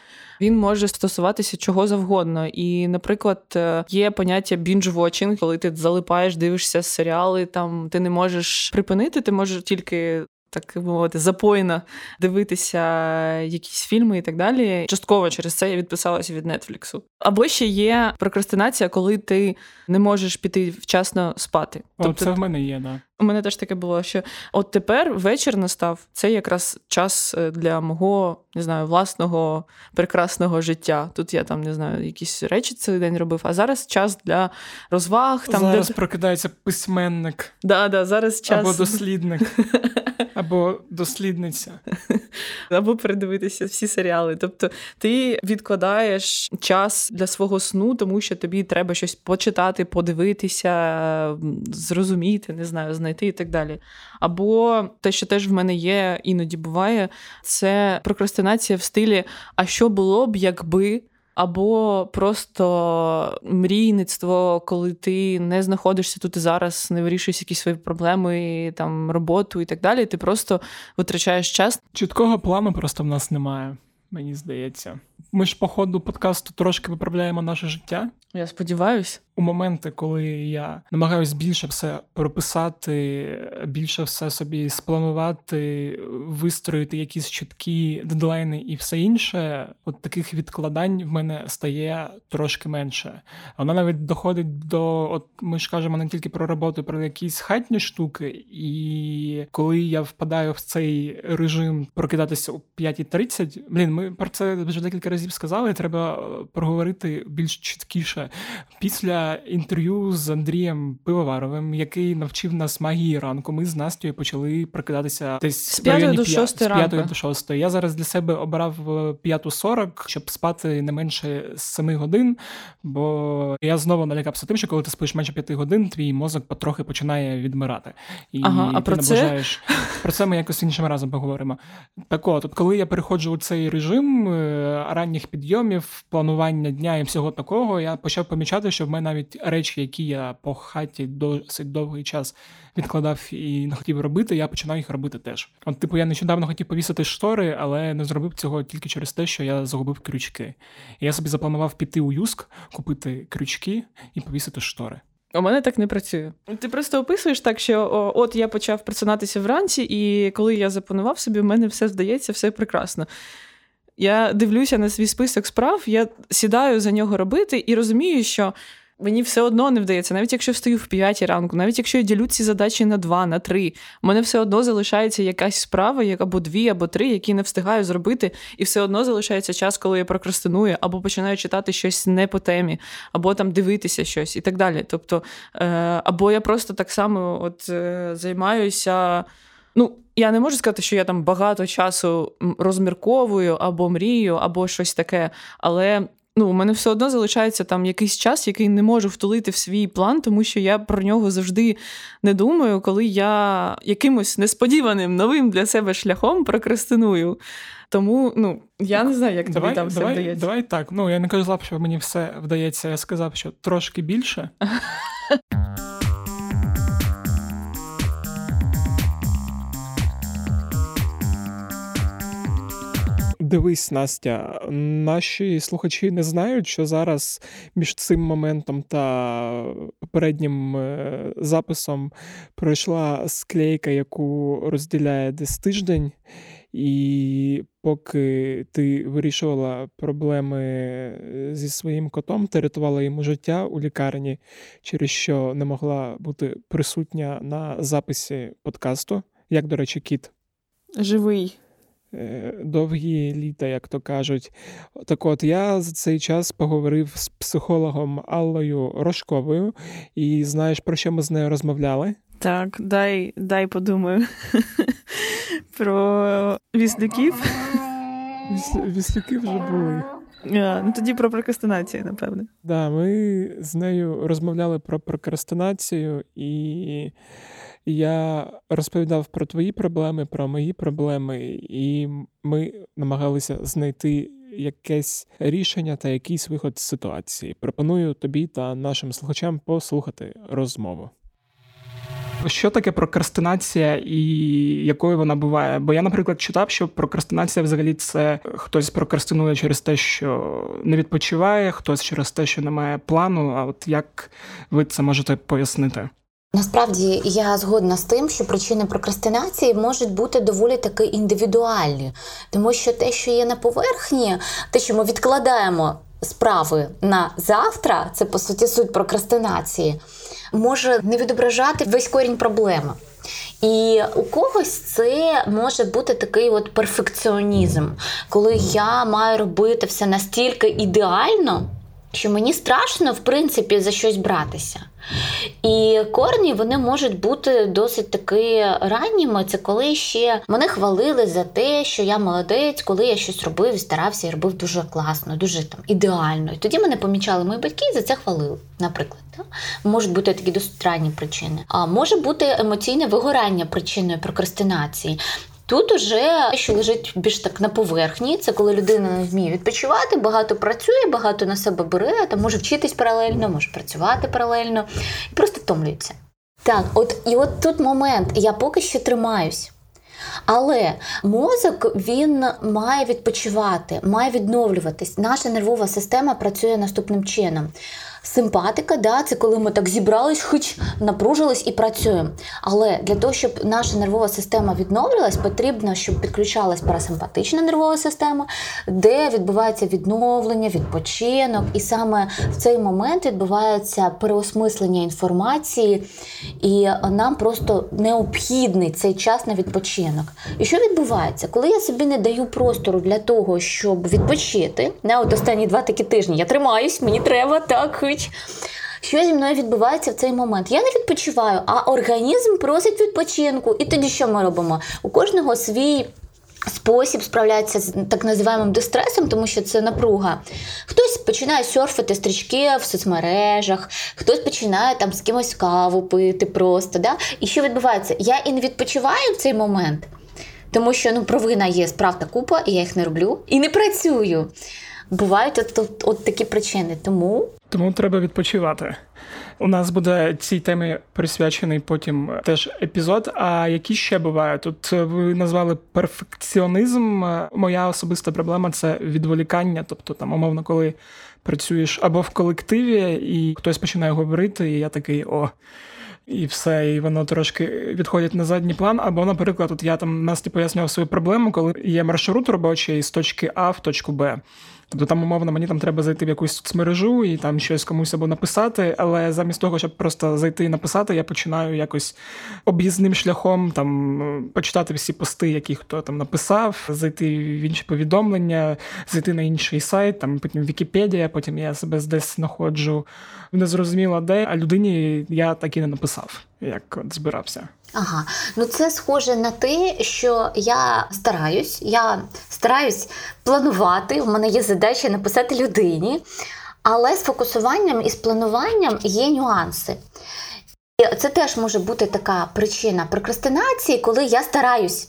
Він може стосуватися чого завгодно. І, наприклад, е, є поняття binge-watching, коли ти залипаєш, дивишся серіали, там ти не можеш припинити, ти можеш тільки. Так мовити, запойно дивитися якісь фільми і так далі. Частково через це я відписалася від Нетфліксу. Або ще є прокрастинація, коли ти не можеш піти вчасно спати. О, це в мене є, да. У мене теж таке було, що от тепер вечір настав. Це якраз час е, для мого не знаю власного прекрасного життя. Тут я там не знаю, якісь речі цілий день робив. А зараз час для розваг. Там Зараз для... прокидається письменник да, да, зараз час або дослідник, або дослідниця. або передивитися всі серіали. Тобто ти відкладаєш час для свого сну, тому що тобі треба щось почитати, подивитися, зрозуміти, не знаю, знайти і так далі. Або те, що теж в мене є, іноді буває, це прокрастинація в стилі А що було б, якби. Або просто мрійництво, коли ти не знаходишся тут і зараз, не вирішуєш якісь свої проблеми, там роботу і так далі. Ти просто витрачаєш час. Чіткого плану просто в нас немає, мені здається. Ми ж по ходу подкасту трошки виправляємо наше життя. Я сподіваюся. У моменти, коли я намагаюсь більше все прописати, більше все собі спланувати, вистроїти якісь чіткі дедлайни і все інше, от таких відкладань в мене стає трошки менше. Вона навіть доходить до, от ми ж кажемо не тільки про роботу, про якісь хатні штуки. І коли я впадаю в цей режим прокидатися о 5.30, блін, ми про це вже декілька разів сказали. Треба проговорити більш чіткіше. Після інтерв'ю з Андрієм Пивоваровим, який навчив нас магії ранку, ми з Настю почали прокидатися десь З в п'ятої районі до п'я- з п'ятої ранку. до шостої. Я зараз для себе обрав е, 5.40, щоб спати не менше 7 годин, бо я знову налякався тим, що коли ти спиш менше 5 годин, твій мозок потрохи починає відмирати. І Ага, а ти про це? Про це ми якось іншим разом поговоримо. Так от, от коли я переходжу у цей режим е, ранніх підйомів, планування дня і всього такого, я почав помічати, що в мене навіть речі, які я по хаті досить довгий час відкладав і не хотів робити, я починаю їх робити теж. От, типу, я нещодавно хотів повісити штори, але не зробив цього тільки через те, що я загубив крючки. І я собі запланував піти у Юск, купити крючки і повісити штори. У мене так не працює. Ти просто описуєш так, що о, от я почав просинатися вранці, і коли я запланував собі, в мене все здається, все прекрасно. Я дивлюся на свій список справ, я сідаю за нього робити і розумію, що мені все одно не вдається, навіть якщо встаю в 5 ранку, навіть якщо я ділю ці задачі на 2, на 3, у мене все одно залишається якась справа, як або дві, або три, які не встигаю зробити, і все одно залишається час, коли я прокрастиную, або починаю читати щось не по темі, або там дивитися щось і так далі. Тобто, е, або я просто так само от е, займаюся. Ну, я не можу сказати, що я там багато часу розмірковую або мрію, або щось таке, але. Ну, у мене все одно залишається там якийсь час, який не можу втулити в свій план, тому що я про нього завжди не думаю, коли я якимось несподіваним новим для себе шляхом прокрастиную. Тому ну я не знаю, як тобі Давай, там все давай, вдається. давай так. Ну я не казав, що мені все вдається. Я сказав, що трошки більше. Дивись, Настя, наші слухачі не знають, що зараз між цим моментом та попереднім е, записом пройшла склейка, яку розділяє десь тиждень. І поки ти вирішувала проблеми е, зі своїм котом, ти рятувала йому життя у лікарні, через що не могла бути присутня на записі подкасту. Як, до речі, кіт? Живий. Довгі літа, як то кажуть. Так от я за цей час поговорив з психологом Аллою Рожковою, і знаєш, про що ми з нею розмовляли? Так, дай дай подумаю про віслюків. Віслюки вже були. А, ну Тоді про прокрастинацію, напевне. Да, ми з нею розмовляли про прокрастинацію, і я розповідав про твої проблеми, про мої проблеми, і ми намагалися знайти якесь рішення та якийсь виход з ситуації. Пропоную тобі та нашим слухачам послухати розмову. Що таке прокрастинація і якою вона буває? Бо я, наприклад, читав, що прокрастинація взагалі це хтось прокрастинує через те, що не відпочиває, хтось через те, що не має плану. А от як ви це можете пояснити? Насправді я згодна з тим, що причини прокрастинації можуть бути доволі таки індивідуальні, тому що те, що є на поверхні, те, що ми відкладаємо справи на завтра, це по суті суть прокрастинації, може не відображати весь корінь проблеми. І у когось це може бути такий от перфекціонізм, коли я маю робити все настільки ідеально, що мені страшно, в принципі, за щось братися. І корні вони можуть бути досить таки ранніми. Це коли ще мене хвалили за те, що я молодець, коли я щось робив, старався і робив дуже класно, дуже там ідеально. І тоді мене помічали мої батьки і за це хвалили, наприклад. Так? Можуть бути такі досить ранні причини. А може бути емоційне вигорання причиною прокрастинації. Тут уже що лежить більш так на поверхні, це коли людина не вміє відпочивати, багато працює, багато на себе бере, там може вчитись паралельно, може працювати паралельно і просто втомлюється. Так, от і от тут момент, я поки що тримаюсь. Але мозок він має відпочивати, має відновлюватись. Наша нервова система працює наступним чином. Симпатика, да, це коли ми так зібрались, хоч напружились і працюємо. Але для того, щоб наша нервова система відновлювалась, потрібно, щоб підключалась парасимпатична нервова система, де відбувається відновлення, відпочинок. І саме в цей момент відбувається переосмислення інформації, і нам просто необхідний цей час на відпочинок. І що відбувається? Коли я собі не даю простору для того, щоб відпочити, на от останні два такі тижні я тримаюсь, мені треба так річ. Що зі мною відбувається в цей момент? Я не відпочиваю, а організм просить відпочинку. І тоді що ми робимо? У кожного свій. Спосіб справлятися з так називаємим дистресом, тому що це напруга. Хтось починає серфити стрічки в соцмережах, хтось починає там з кимось каву пити просто. Да? І що відбувається? Я і не відпочиваю в цей момент, тому що ну, провина є справ купа, і я їх не роблю, і не працюю. Бувають от, от, от такі причини. Тому тому треба відпочивати. У нас буде цій темі присвячений потім теж епізод. А які ще бувають? Тут ви назвали перфекціонізм. Моя особиста проблема це відволікання. Тобто, там, умовно, коли працюєш або в колективі, і хтось починає говорити, і я такий о. І все, і воно трошки відходить на задній план. Або, наприклад, от я там Насті пояснював свою проблему, коли є маршрут робочий з точки А в точку Б. Тобто там, умовно, мені там треба зайти в якусь соцмережу і там щось комусь або написати, але замість того, щоб просто зайти і написати, я починаю якось об'їзним шляхом там почитати всі пости, які хто там написав, зайти в інші повідомлення, зайти на інший сайт, там потім Вікіпедія, потім я себе десь знаходжу незрозуміло де, а людині я так і не написав, як от збирався. Ага, ну це схоже на те, що я стараюсь, я стараюсь планувати. У мене є задача написати людині, але з фокусуванням і з плануванням є нюанси. І це теж може бути така причина прокрастинації, коли я стараюсь.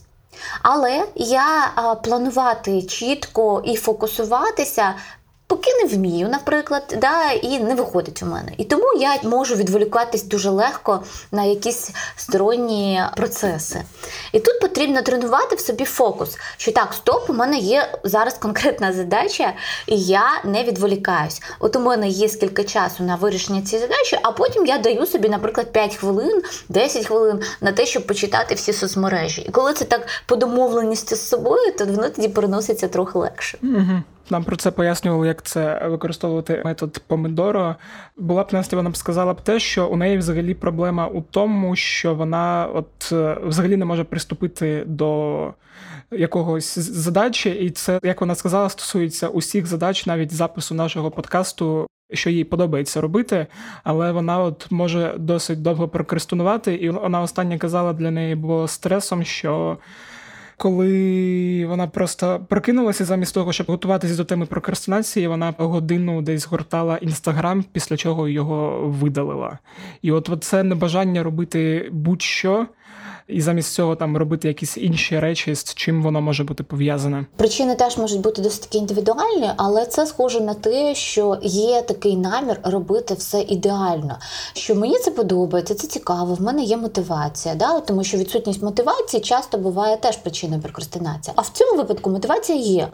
Але я планувати чітко і фокусуватися Поки не вмію, наприклад, да, і не виходить у мене. І тому я можу відволікатись дуже легко на якісь сторонні процеси. І тут потрібно тренувати в собі фокус, що так, стоп, у мене є зараз конкретна задача, і я не відволікаюсь. От у мене є скільки часу на вирішення цієї задачі, а потім я даю собі, наприклад, 5 хвилин, 10 хвилин на те, щоб почитати всі соцмережі. І коли це так по домовленості з собою, то воно тоді переноситься трохи легше. Нам про це пояснювали, як це використовувати метод помидоро. Була б Настя, вона б сказала б те, що у неї взагалі проблема у тому, що вона от е, взагалі не може приступити до якогось задачі, і це, як вона сказала, стосується усіх задач, навіть запису нашого подкасту. Що їй подобається робити, але вона от може досить довго прокрастинувати, і вона останнє казала для неї було стресом, що коли вона просто прокинулася замість того, щоб готуватися до теми прокрастинації, вона годину десь гортала інстаграм, після чого його видалила. І от це небажання робити будь-що і замість цього там робити якісь інші речі, з чим воно може бути пов'язане. Причини теж можуть бути досить індивідуальні, але це схоже на те, що є такий намір робити все ідеально. Що мені це подобається, це цікаво, в мене є мотивація. Да? Тому що відсутність мотивації часто буває теж причиною прокрастинації. А в цьому випадку мотивація є.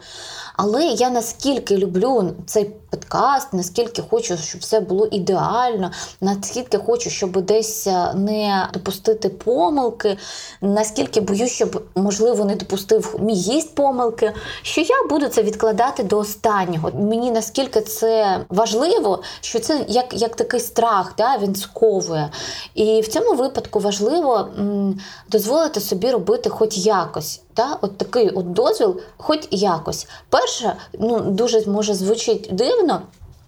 Але я наскільки люблю цей подкаст, наскільки хочу, щоб все було ідеально, наскільки хочу, щоб десь е, не допустити помилки, наскільки боюсь, щоб, можливо, не допустив мій гість помилки, що я буду це відкладати до останнього. Мені наскільки це важливо, що це як як такий страх, да, він сковує. І в цьому випадку важливо м, дозволити собі робити хоч якось. Та, от такий от дозвіл, хоч якось. Перше, ну дуже може звучить дивно.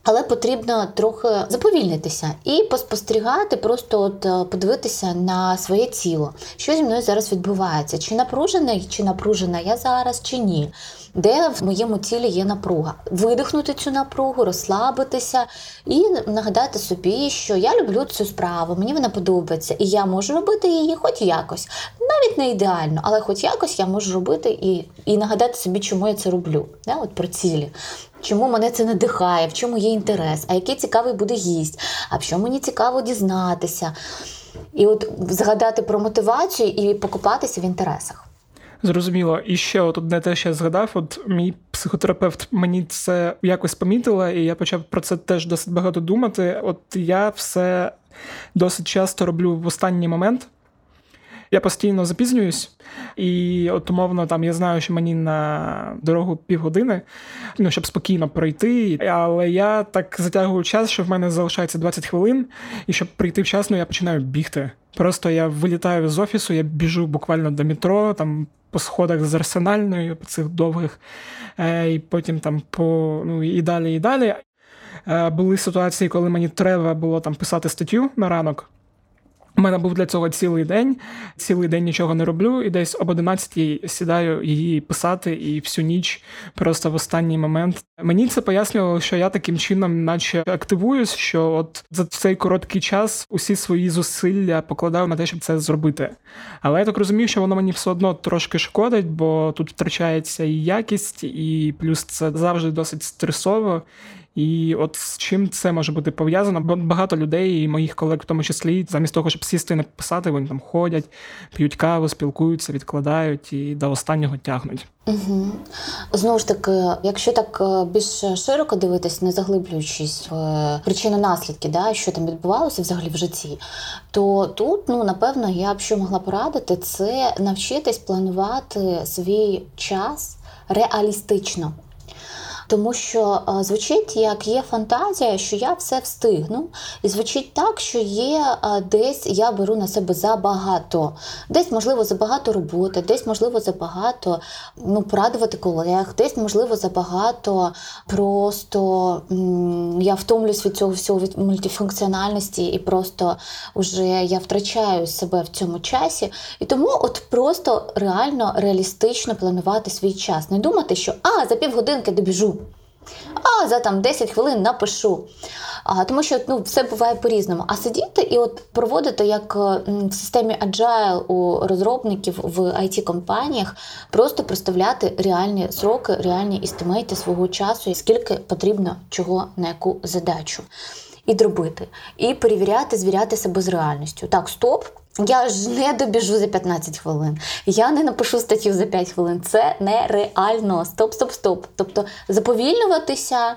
Але потрібно трохи заповільнитися і поспостерігати, просто от е, подивитися на своє тіло, що зі мною зараз відбувається, чи напружений, чи напружена я зараз, чи ні де в моєму тілі є напруга. Видихнути цю напругу, розслабитися і нагадати собі, що я люблю цю справу, мені вона подобається, і я можу робити її хоч якось. Навіть не ідеально, але хоч якось я можу робити і і нагадати собі, чому я це роблю. Да? От Про цілі. Чому мене це надихає, в чому є інтерес, а який цікавий буде гість, а чому мені цікаво дізнатися. І от згадати про мотивацію і покупатися в інтересах. Зрозуміло, і ще от одне те, що я згадав, от мій психотерапевт мені це якось помітила, і я почав про це теж досить багато думати. От я все досить часто роблю в останній момент. Я постійно запізнююсь, і от умовно там я знаю, що мені на дорогу півгодини, ну щоб спокійно пройти. Але я так затягую час, що в мене залишається 20 хвилин, і щоб прийти вчасно, я починаю бігти. Просто я вилітаю з офісу, я біжу буквально до метро, там по сходах з арсенальною, по цих довгих, е, і потім там по ну і далі, і далі. Е, були ситуації, коли мені треба було там писати статтю на ранок. У мене був для цього цілий день, цілий день нічого не роблю, і десь об 11 сідаю її писати і всю ніч просто в останній момент. Мені це пояснювало, що я таким чином, наче активуюсь, що от за цей короткий час усі свої зусилля покладаю на те, щоб це зробити. Але я так розумію, що воно мені все одно трошки шкодить, бо тут втрачається і якість, і плюс це завжди досить стресово. І от з чим це може бути пов'язано? Бо багато людей, і моїх колег, в тому числі, замість того, щоб сісти і написати, вони там ходять, п'ють каву, спілкуються, відкладають і до останнього тягнуть. Угу. Знову ж таки, якщо так е, більш широко дивитись, не заглиблюючись в е, причини наслідки, да, що там відбувалося взагалі в житті, то тут, ну напевно, я б що могла порадити, це навчитись планувати свій час реалістично. Тому що е, звучить, як є фантазія, що я все встигну. І звучить так, що є е, десь я беру на себе забагато. Десь, можливо, забагато роботи, десь, можливо, забагато ну, порадувати колег, десь, можливо, забагато просто я втомлюсь від цього всього від мультифункціональності, і просто вже я втрачаю себе в цьому часі. І тому от просто реально реалістично планувати свій час. Не думати, що а, за півгодинки добіжу а за там 10 хвилин напишу. А, Тому що ну, все буває по-різному. А сидіти і от проводити як в системі Agile у розробників в it компаніях просто представляти реальні сроки, реальні істимейти свого часу, і скільки потрібно чого на яку задачу. І дробити, і перевіряти, звіряти себе з реальністю. Так, стоп, Я ж не добіжу за 15 хвилин. Я не напишу статтю за 5 хвилин. Це нереально. Стоп, стоп, стоп. Тобто заповільнюватися,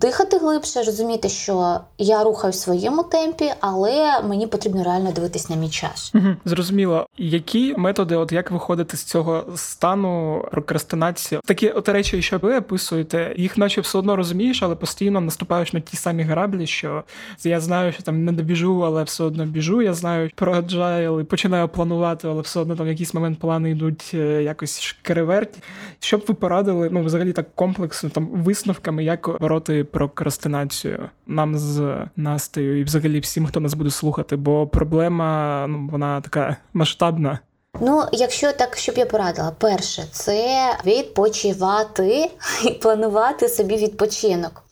дихати глибше, розуміти, що я рухаю в своєму темпі, але мені потрібно реально дивитись на мій час. Угу, Зрозуміло, які методи, от як виходити з цього стану прокрастинації? Такі от речі, що ви описуєте, їх наче все одно розумієш, але постійно наступаєш на ті самі граблі, що я знаю, що там не добіжу, але все одно біжу. Я знаю про agile, починаю планувати, але все одно там в якийсь момент плани йдуть е, якось шкереверті. Що б ви порадили, ну взагалі так комплексно там висновками, як бороти прокрастинацію нам з Настею і взагалі всім, хто нас буде слухати, бо проблема ну вона така масштабна. Ну, якщо так, щоб я порадила, перше, це відпочивати і планувати собі відпочинок.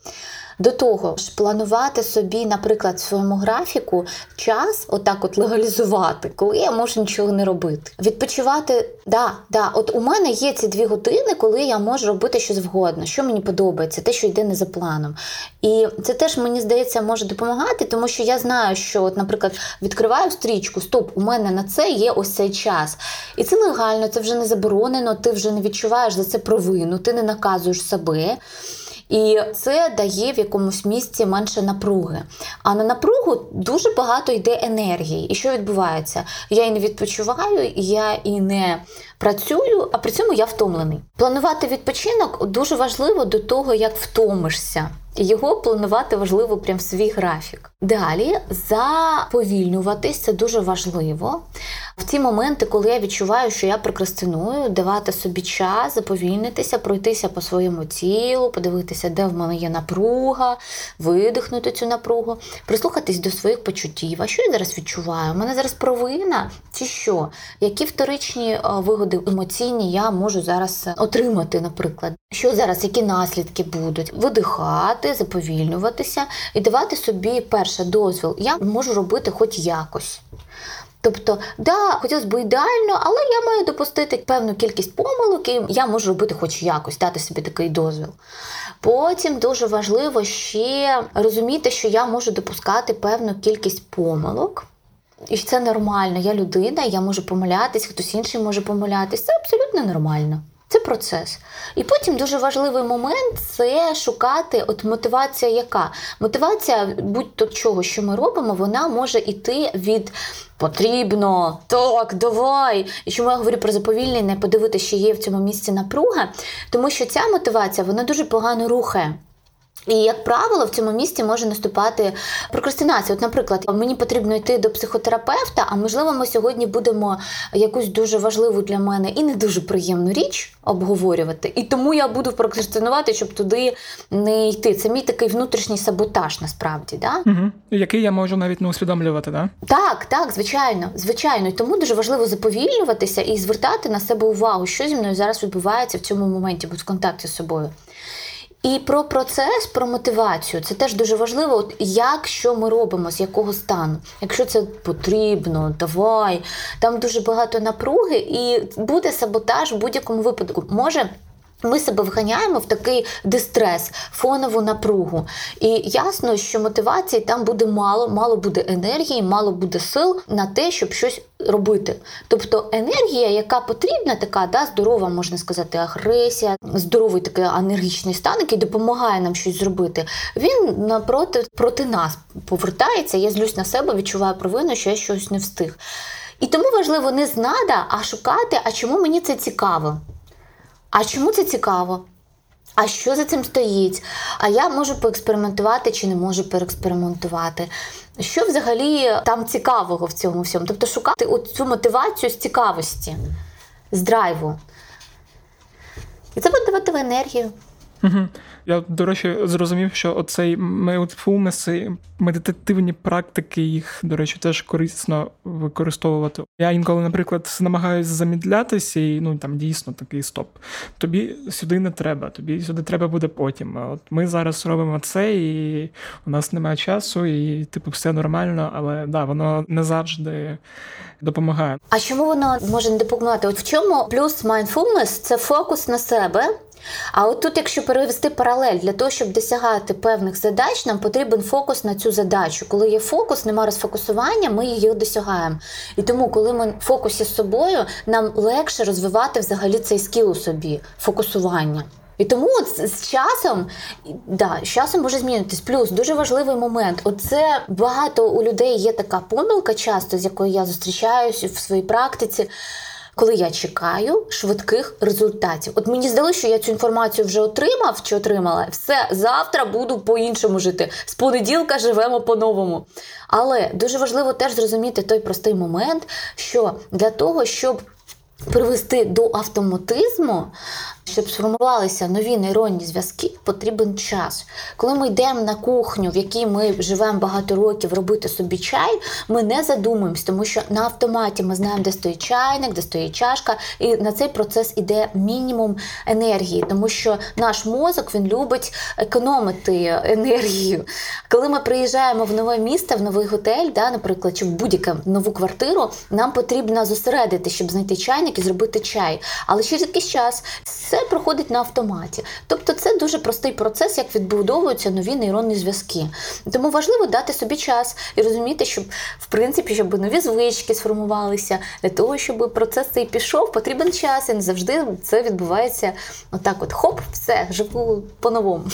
До того ж, планувати собі, наприклад, в своєму графіку час, отак от легалізувати, коли я можу нічого не робити. Відпочивати, да, да, от у мене є ці дві години, коли я можу робити що завгодно, що мені подобається, те, що йде не за планом. І це теж мені здається може допомагати, тому що я знаю, що, от, наприклад, відкриваю стрічку, стоп, у мене на це є ось цей час. І це легально, це вже не заборонено, ти вже не відчуваєш за це провину, ти не наказуєш себе. І це дає в якомусь місці менше напруги. А на напругу дуже багато йде енергії. І що відбувається? Я і не відпочиваю, я і не працюю, а при цьому я втомлений. Планувати відпочинок дуже важливо до того, як втомишся. Його планувати важливо прям в свій графік. Далі заповільнюватись це дуже важливо. В ті моменти, коли я відчуваю, що я прокрастиную, давати собі час, заповільнитися, пройтися по своєму тілу, подивитися, де в мене є напруга, видихнути цю напругу, прислухатись до своїх почуттів. А що я зараз відчуваю? У мене зараз провина чи що? Які вторичні вигоди емоційні я можу зараз отримати, наприклад? Що зараз, які наслідки будуть? Видихати, заповільнюватися і давати собі перше дозвіл. Я можу робити хоч якось. Тобто, да, хотілося б ідеально, але я маю допустити певну кількість помилок, і я можу робити хоч якось, дати собі такий дозвіл. Потім дуже важливо ще розуміти, що я можу допускати певну кількість помилок. І це нормально. Я людина, я можу помилятись, хтось інший може помилятись. Це абсолютно нормально. Це процес. І потім дуже важливий момент це шукати от мотивація, яка мотивація будь-то чого, що ми робимо, вона може йти від потрібно, так, давай. І чому я говорю про заповільнення, подивитися, що є в цьому місці напруга, тому що ця мотивація вона дуже погано рухає. І, як правило, в цьому місці може наступати прокрастинація. От, наприклад, мені потрібно йти до психотерапевта, а можливо, ми сьогодні будемо якусь дуже важливу для мене і не дуже приємну річ обговорювати. І тому я буду прокрастинувати, щоб туди не йти. Це мій такий внутрішній саботаж, насправді. Да? Угу. Який я можу навіть не усвідомлювати, да? Так, так, звичайно, звичайно. І тому дуже важливо заповільнюватися і звертати на себе увагу, що зі мною зараз відбувається в цьому моменті, бути в контакті з собою. І про процес, про мотивацію це теж дуже важливо. От як що ми робимо, з якого стану. Якщо це потрібно, давай. Там дуже багато напруги, і буде саботаж в будь-якому випадку. Може. Ми себе вганяємо в такий дистрес, фонову напругу. І ясно, що мотивації там буде мало, мало буде енергії, мало буде сил на те, щоб щось робити. Тобто енергія, яка потрібна, така да, здорова, можна сказати, агресія, здоровий такий енергічний стан, який допомагає нам щось зробити, він напроти проти нас повертається. Я злюсь на себе, відчуваю провину, що я щось не встиг. І тому важливо не знада, а шукати, а чому мені це цікаво. А чому це цікаво? А що за цим стоїть? А я можу поекспериментувати чи не можу поекспериментувати? Що взагалі там цікавого в цьому всьому? Тобто шукати цю мотивацію з цікавості, з драйву. І це буде давати енергію. Угу. Я, до речі, зрозумів, що оцей mindfulness, медитативні практики, їх, до речі, теж корисно використовувати. Я інколи, наприклад, намагаюся замідлятися, і ну там дійсно такий стоп. Тобі сюди не треба, тобі сюди треба буде потім. От ми зараз робимо це, і у нас немає часу, і типу все нормально, але да, воно не завжди допомагає. А чому воно може не допомагати? От в чому плюс mindfulness – це фокус на себе. А от тут, якщо перевести паралель, для того, щоб досягати певних задач, нам потрібен фокус на цю задачу. Коли є фокус, немає розфокусування, ми її досягаємо. І тому, коли ми в фокусі з собою, нам легше розвивати взагалі цей скіл у собі фокусування. І тому от з часом да, з часом може змінитись. Плюс дуже важливий момент. Оце багато у людей є така помилка, часто з якою я зустрічаюся в своїй практиці коли я чекаю швидких результатів. От мені здалося, що я цю інформацію вже отримав чи отримала. Все, завтра буду по-іншому жити. З понеділка живемо по-новому. Але дуже важливо теж зрозуміти той простий момент, що для того, щоб привести до автоматизму, щоб сформувалися нові нейронні зв'язки, потрібен час. Коли ми йдемо на кухню, в якій ми живемо багато років, робити собі чай, ми не задумуємось, тому що на автоматі ми знаємо, де стоїть чайник, де стоїть чашка, і на цей процес іде мінімум енергії, тому що наш мозок він любить економити енергію. Коли ми приїжджаємо в нове місто, в новий готель, да, наприклад, чи в будь-яку нову квартиру, нам потрібно зосередити, щоб знайти чайник і зробити чай. Але через якийсь час все проходить на автоматі. Тобто це дуже простий процес, як відбудовуються нові нейронні зв'язки. Тому важливо дати собі час і розуміти, щоб в принципі, щоб нові звички сформувалися, для того, щоб процес цей пішов, потрібен час, і не завжди це відбувається отак: от хоп, все, живу по-новому.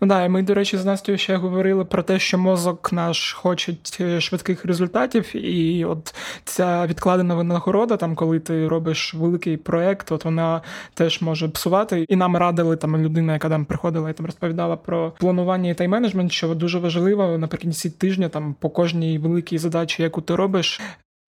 Ну да, ми, до речі, з Настю ще говорили про те, що мозок наш хоче е, швидких результатів, і от ця відкладена винагорода, там коли ти робиш великий проект, от вона теж може псувати. І нам радили там людина, яка там приходила і там розповідала про планування і тайм-менеджмент, що дуже важливо наприкінці тижня, там по кожній великій задачі, яку ти робиш,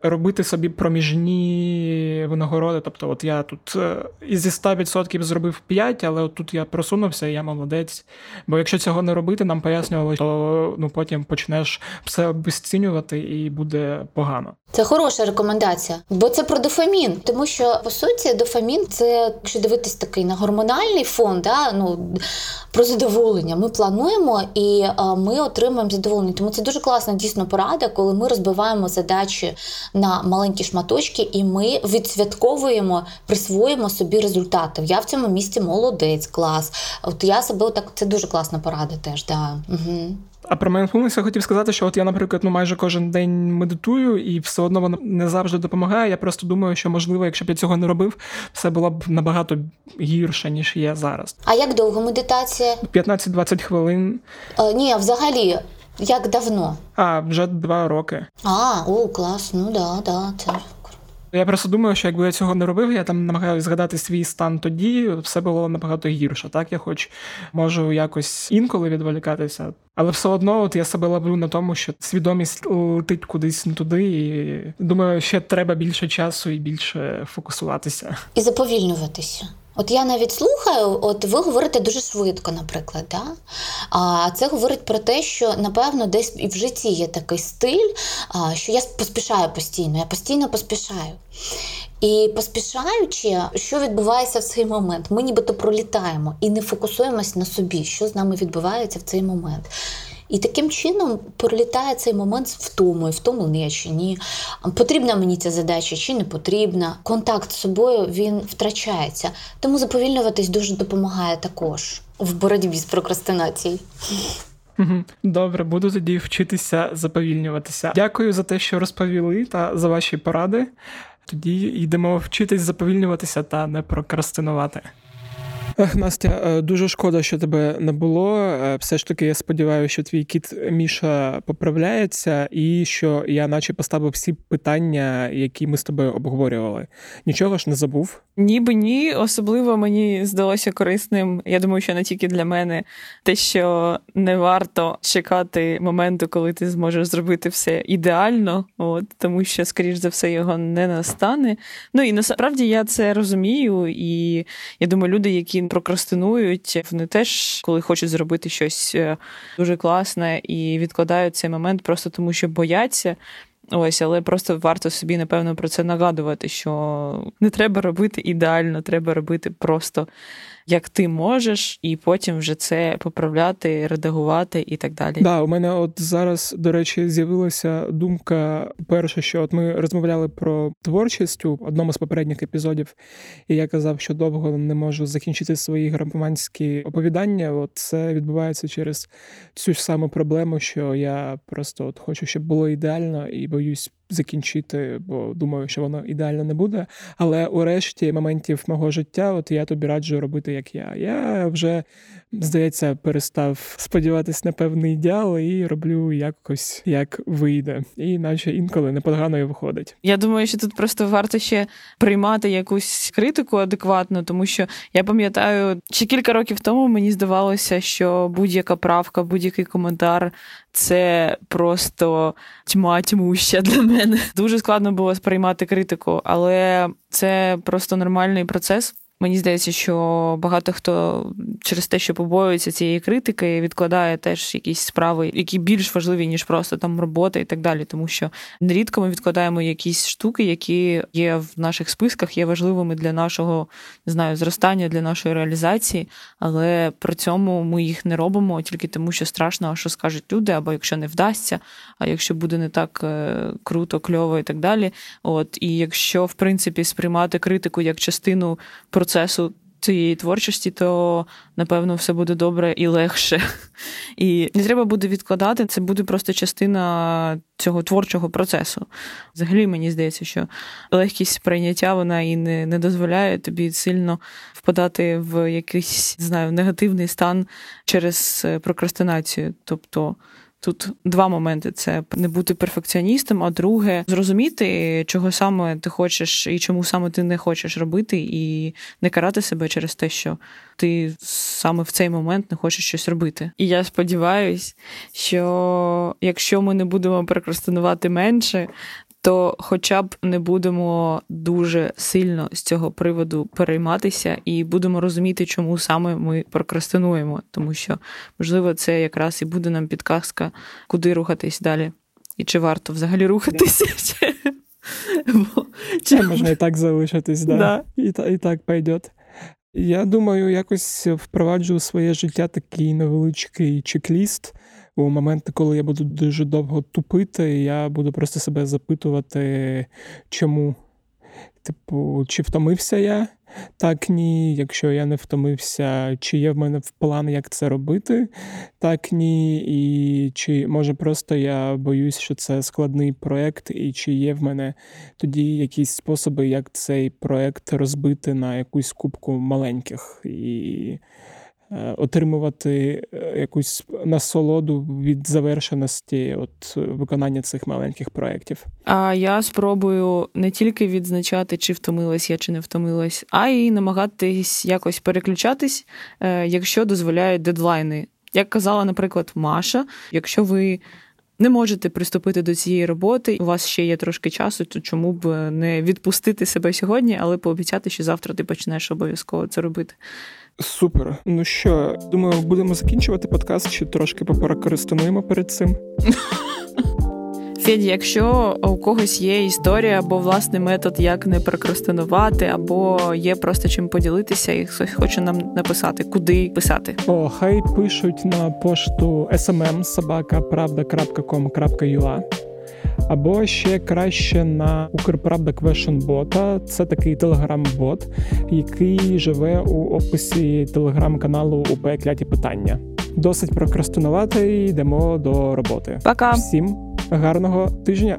робити собі проміжні винагороди. Тобто, от я тут е, зі 100% зробив 5, але от тут я просунувся, і я молодець. Бо якщо цього не робити, нам пояснювали, що ну потім почнеш все обесцінювати і буде погано. Це хороша рекомендація, бо це про дофамін, тому що по суті дофамін це, якщо дивитись такий на гормональний фон, да, ну про задоволення. Ми плануємо і а, ми отримуємо задоволення. Тому це дуже класна дійсно порада, коли ми розбиваємо задачі на маленькі шматочки, і ми відсвятковуємо, присвоїмо собі результати. Я в цьому місці молодець, клас. От я себе так це дуже класна порада теж. Да. Угу. А про mindfulness я хотів сказати, що от я, наприклад, ну майже кожен день медитую, і все одно воно не завжди допомагає. Я просто думаю, що можливо, якщо б я цього не робив, все було б набагато гірше, ніж є зараз. А як довго медитація? 15-20 хвилин. А, ні, взагалі. Як давно? А, вже два роки. А, о, клас, ну да, да, це я просто думаю, що якби я цього не робив, я там намагаюся згадати свій стан тоді, все було набагато гірше. Так, я хоч можу якось інколи відволікатися, але все одно от я себе ловлю на тому, що свідомість летить кудись не туди, і думаю, ще треба більше часу і більше фокусуватися. І заповільнюватися. От я навіть слухаю, от ви говорите дуже швидко, наприклад. Да? А це говорить про те, що напевно десь і в житті є такий стиль, що я поспішаю постійно, я постійно поспішаю. І поспішаючи, що відбувається в цей момент, ми нібито пролітаємо і не фокусуємось на собі, що з нами відбувається в цей момент. І таким чином пролітає цей момент з втомою, втомлений я чи ні. Потрібна мені ця задача чи не потрібна. Контакт з собою він втрачається. Тому заповільнюватись дуже допомагає також в боротьбі з прокрастинацією. Добре, буду тоді вчитися заповільнюватися. Дякую за те, що розповіли та за ваші поради. Тоді йдемо вчитись заповільнюватися та не прокрастинувати. Ех, Настя, е, дуже шкода, що тебе не було. Е, все ж таки, я сподіваюся, що твій кіт Міша поправляється, і що я, наче, поставив всі питання, які ми з тобою обговорювали. Нічого ж не забув. Ніби ні, особливо мені здалося корисним. Я думаю, що не тільки для мене те, що не варто чекати моменту, коли ти зможеш зробити все ідеально, от тому що, скоріш за все, його не настане. Ну і насправді я це розумію, і я думаю, люди, які прокрастинують, вони теж, коли хочуть зробити щось е, дуже класне і відкладають цей момент просто тому, що бояться. Ось, але просто варто собі, напевно, про це нагадувати, що не треба робити ідеально, треба робити просто як ти можеш, і потім вже це поправляти, редагувати і так далі. Да, у мене от зараз, до речі, з'явилася думка. Перше, що от ми розмовляли про творчість у одному з попередніх епізодів, і я казав, що довго не можу закінчити свої громадські оповідання. От це відбувається через цю ж саму проблему, що я просто от хочу, щоб було ідеально, і боюсь закінчити, бо думаю, що воно ідеально не буде. Але у решті моментів мого життя, от я тобі раджу робити, як я. Я вже, здається, перестав сподіватися на певний ідеал і роблю якось як вийде. І наче інколи непогано і виходить. Я думаю, що тут просто варто ще приймати якусь критику адекватну, тому що я пам'ятаю, ще кілька років тому мені здавалося, що будь-яка правка, будь-який коментар це просто тьма тьмуща для мене. Дуже складно було сприймати критику, але це просто нормальний процес. Мені здається, що багато хто через те, що побоюється цієї критики, відкладає теж якісь справи, які більш важливі ніж просто там робота і так далі. Тому що нерідко ми відкладаємо якісь штуки, які є в наших списках, є важливими для нашого не знаю, зростання, для нашої реалізації, але при цьому ми їх не робимо тільки тому, що страшно, що скажуть люди, або якщо не вдасться, а якщо буде не так е, круто, кльово і так далі. От і якщо в принципі сприймати критику як частину процесу цієї творчості, то напевно все буде добре і легше. І не треба буде відкладати, це буде просто частина цього творчого процесу. Взагалі, мені здається, що легкість прийняття вона і не не дозволяє тобі сильно впадати в якийсь не знаю, негативний стан через е, прокрастинацію. Тобто. Тут два моменти: це не бути перфекціоністом, а друге зрозуміти, чого саме ти хочеш і чому саме ти не хочеш робити, і не карати себе через те, що ти саме в цей момент не хочеш щось робити. І я сподіваюся, що якщо ми не будемо прокрастинувати менше, то хоча б не будемо дуже сильно з цього приводу перейматися і будемо розуміти, чому саме ми прокрастинуємо, тому що можливо це якраз і буде нам підказка, куди рухатись далі, і чи варто взагалі рухатися. Чи можна і так залишитись, да. і так пойдет. Я думаю, якось впроваджу у своє життя такий невеличкий чек-ліст у моменти, коли я буду дуже довго тупити, я буду просто себе запитувати, чому. Типу, чи втомився я? Так, ні. Якщо я не втомився, чи є в мене план, як це робити? Так, ні. І чи може просто я боюсь, що це складний проект, і чи є в мене тоді якісь способи, як цей проект розбити на якусь кубку маленьких і отримувати е, якусь насолоду від завершеності от виконання цих маленьких проєктів. А я спробую не тільки відзначати, чи втомилась я, чи не втомилась, а й намагатись якось переключатись, е, якщо дозволяють дедлайни. Як казала, наприклад, Маша, якщо ви не можете приступити до цієї роботи, у вас ще є трошки часу, то чому б не відпустити себе сьогодні, але пообіцяти, що завтра ти почнеш обов'язково це робити. Супер. Ну що, думаю, будемо закінчувати подкаст, чи трошки поперекористуємо перед цим. Феді, якщо у когось є історія або власний метод, як не прокрастинувати, або є просто чим поділитися, і хтось хоче нам написати, куди писати. О, хай пишуть на пошту smm.sobaka.pravda.com.ua або ще краще на Укрправда Квешенбота. Це такий телеграм-бот, який живе у описі телеграм-каналу УП Кляті питання. Досить прокрастинувати йдемо до роботи. Пока! Всім гарного тижня!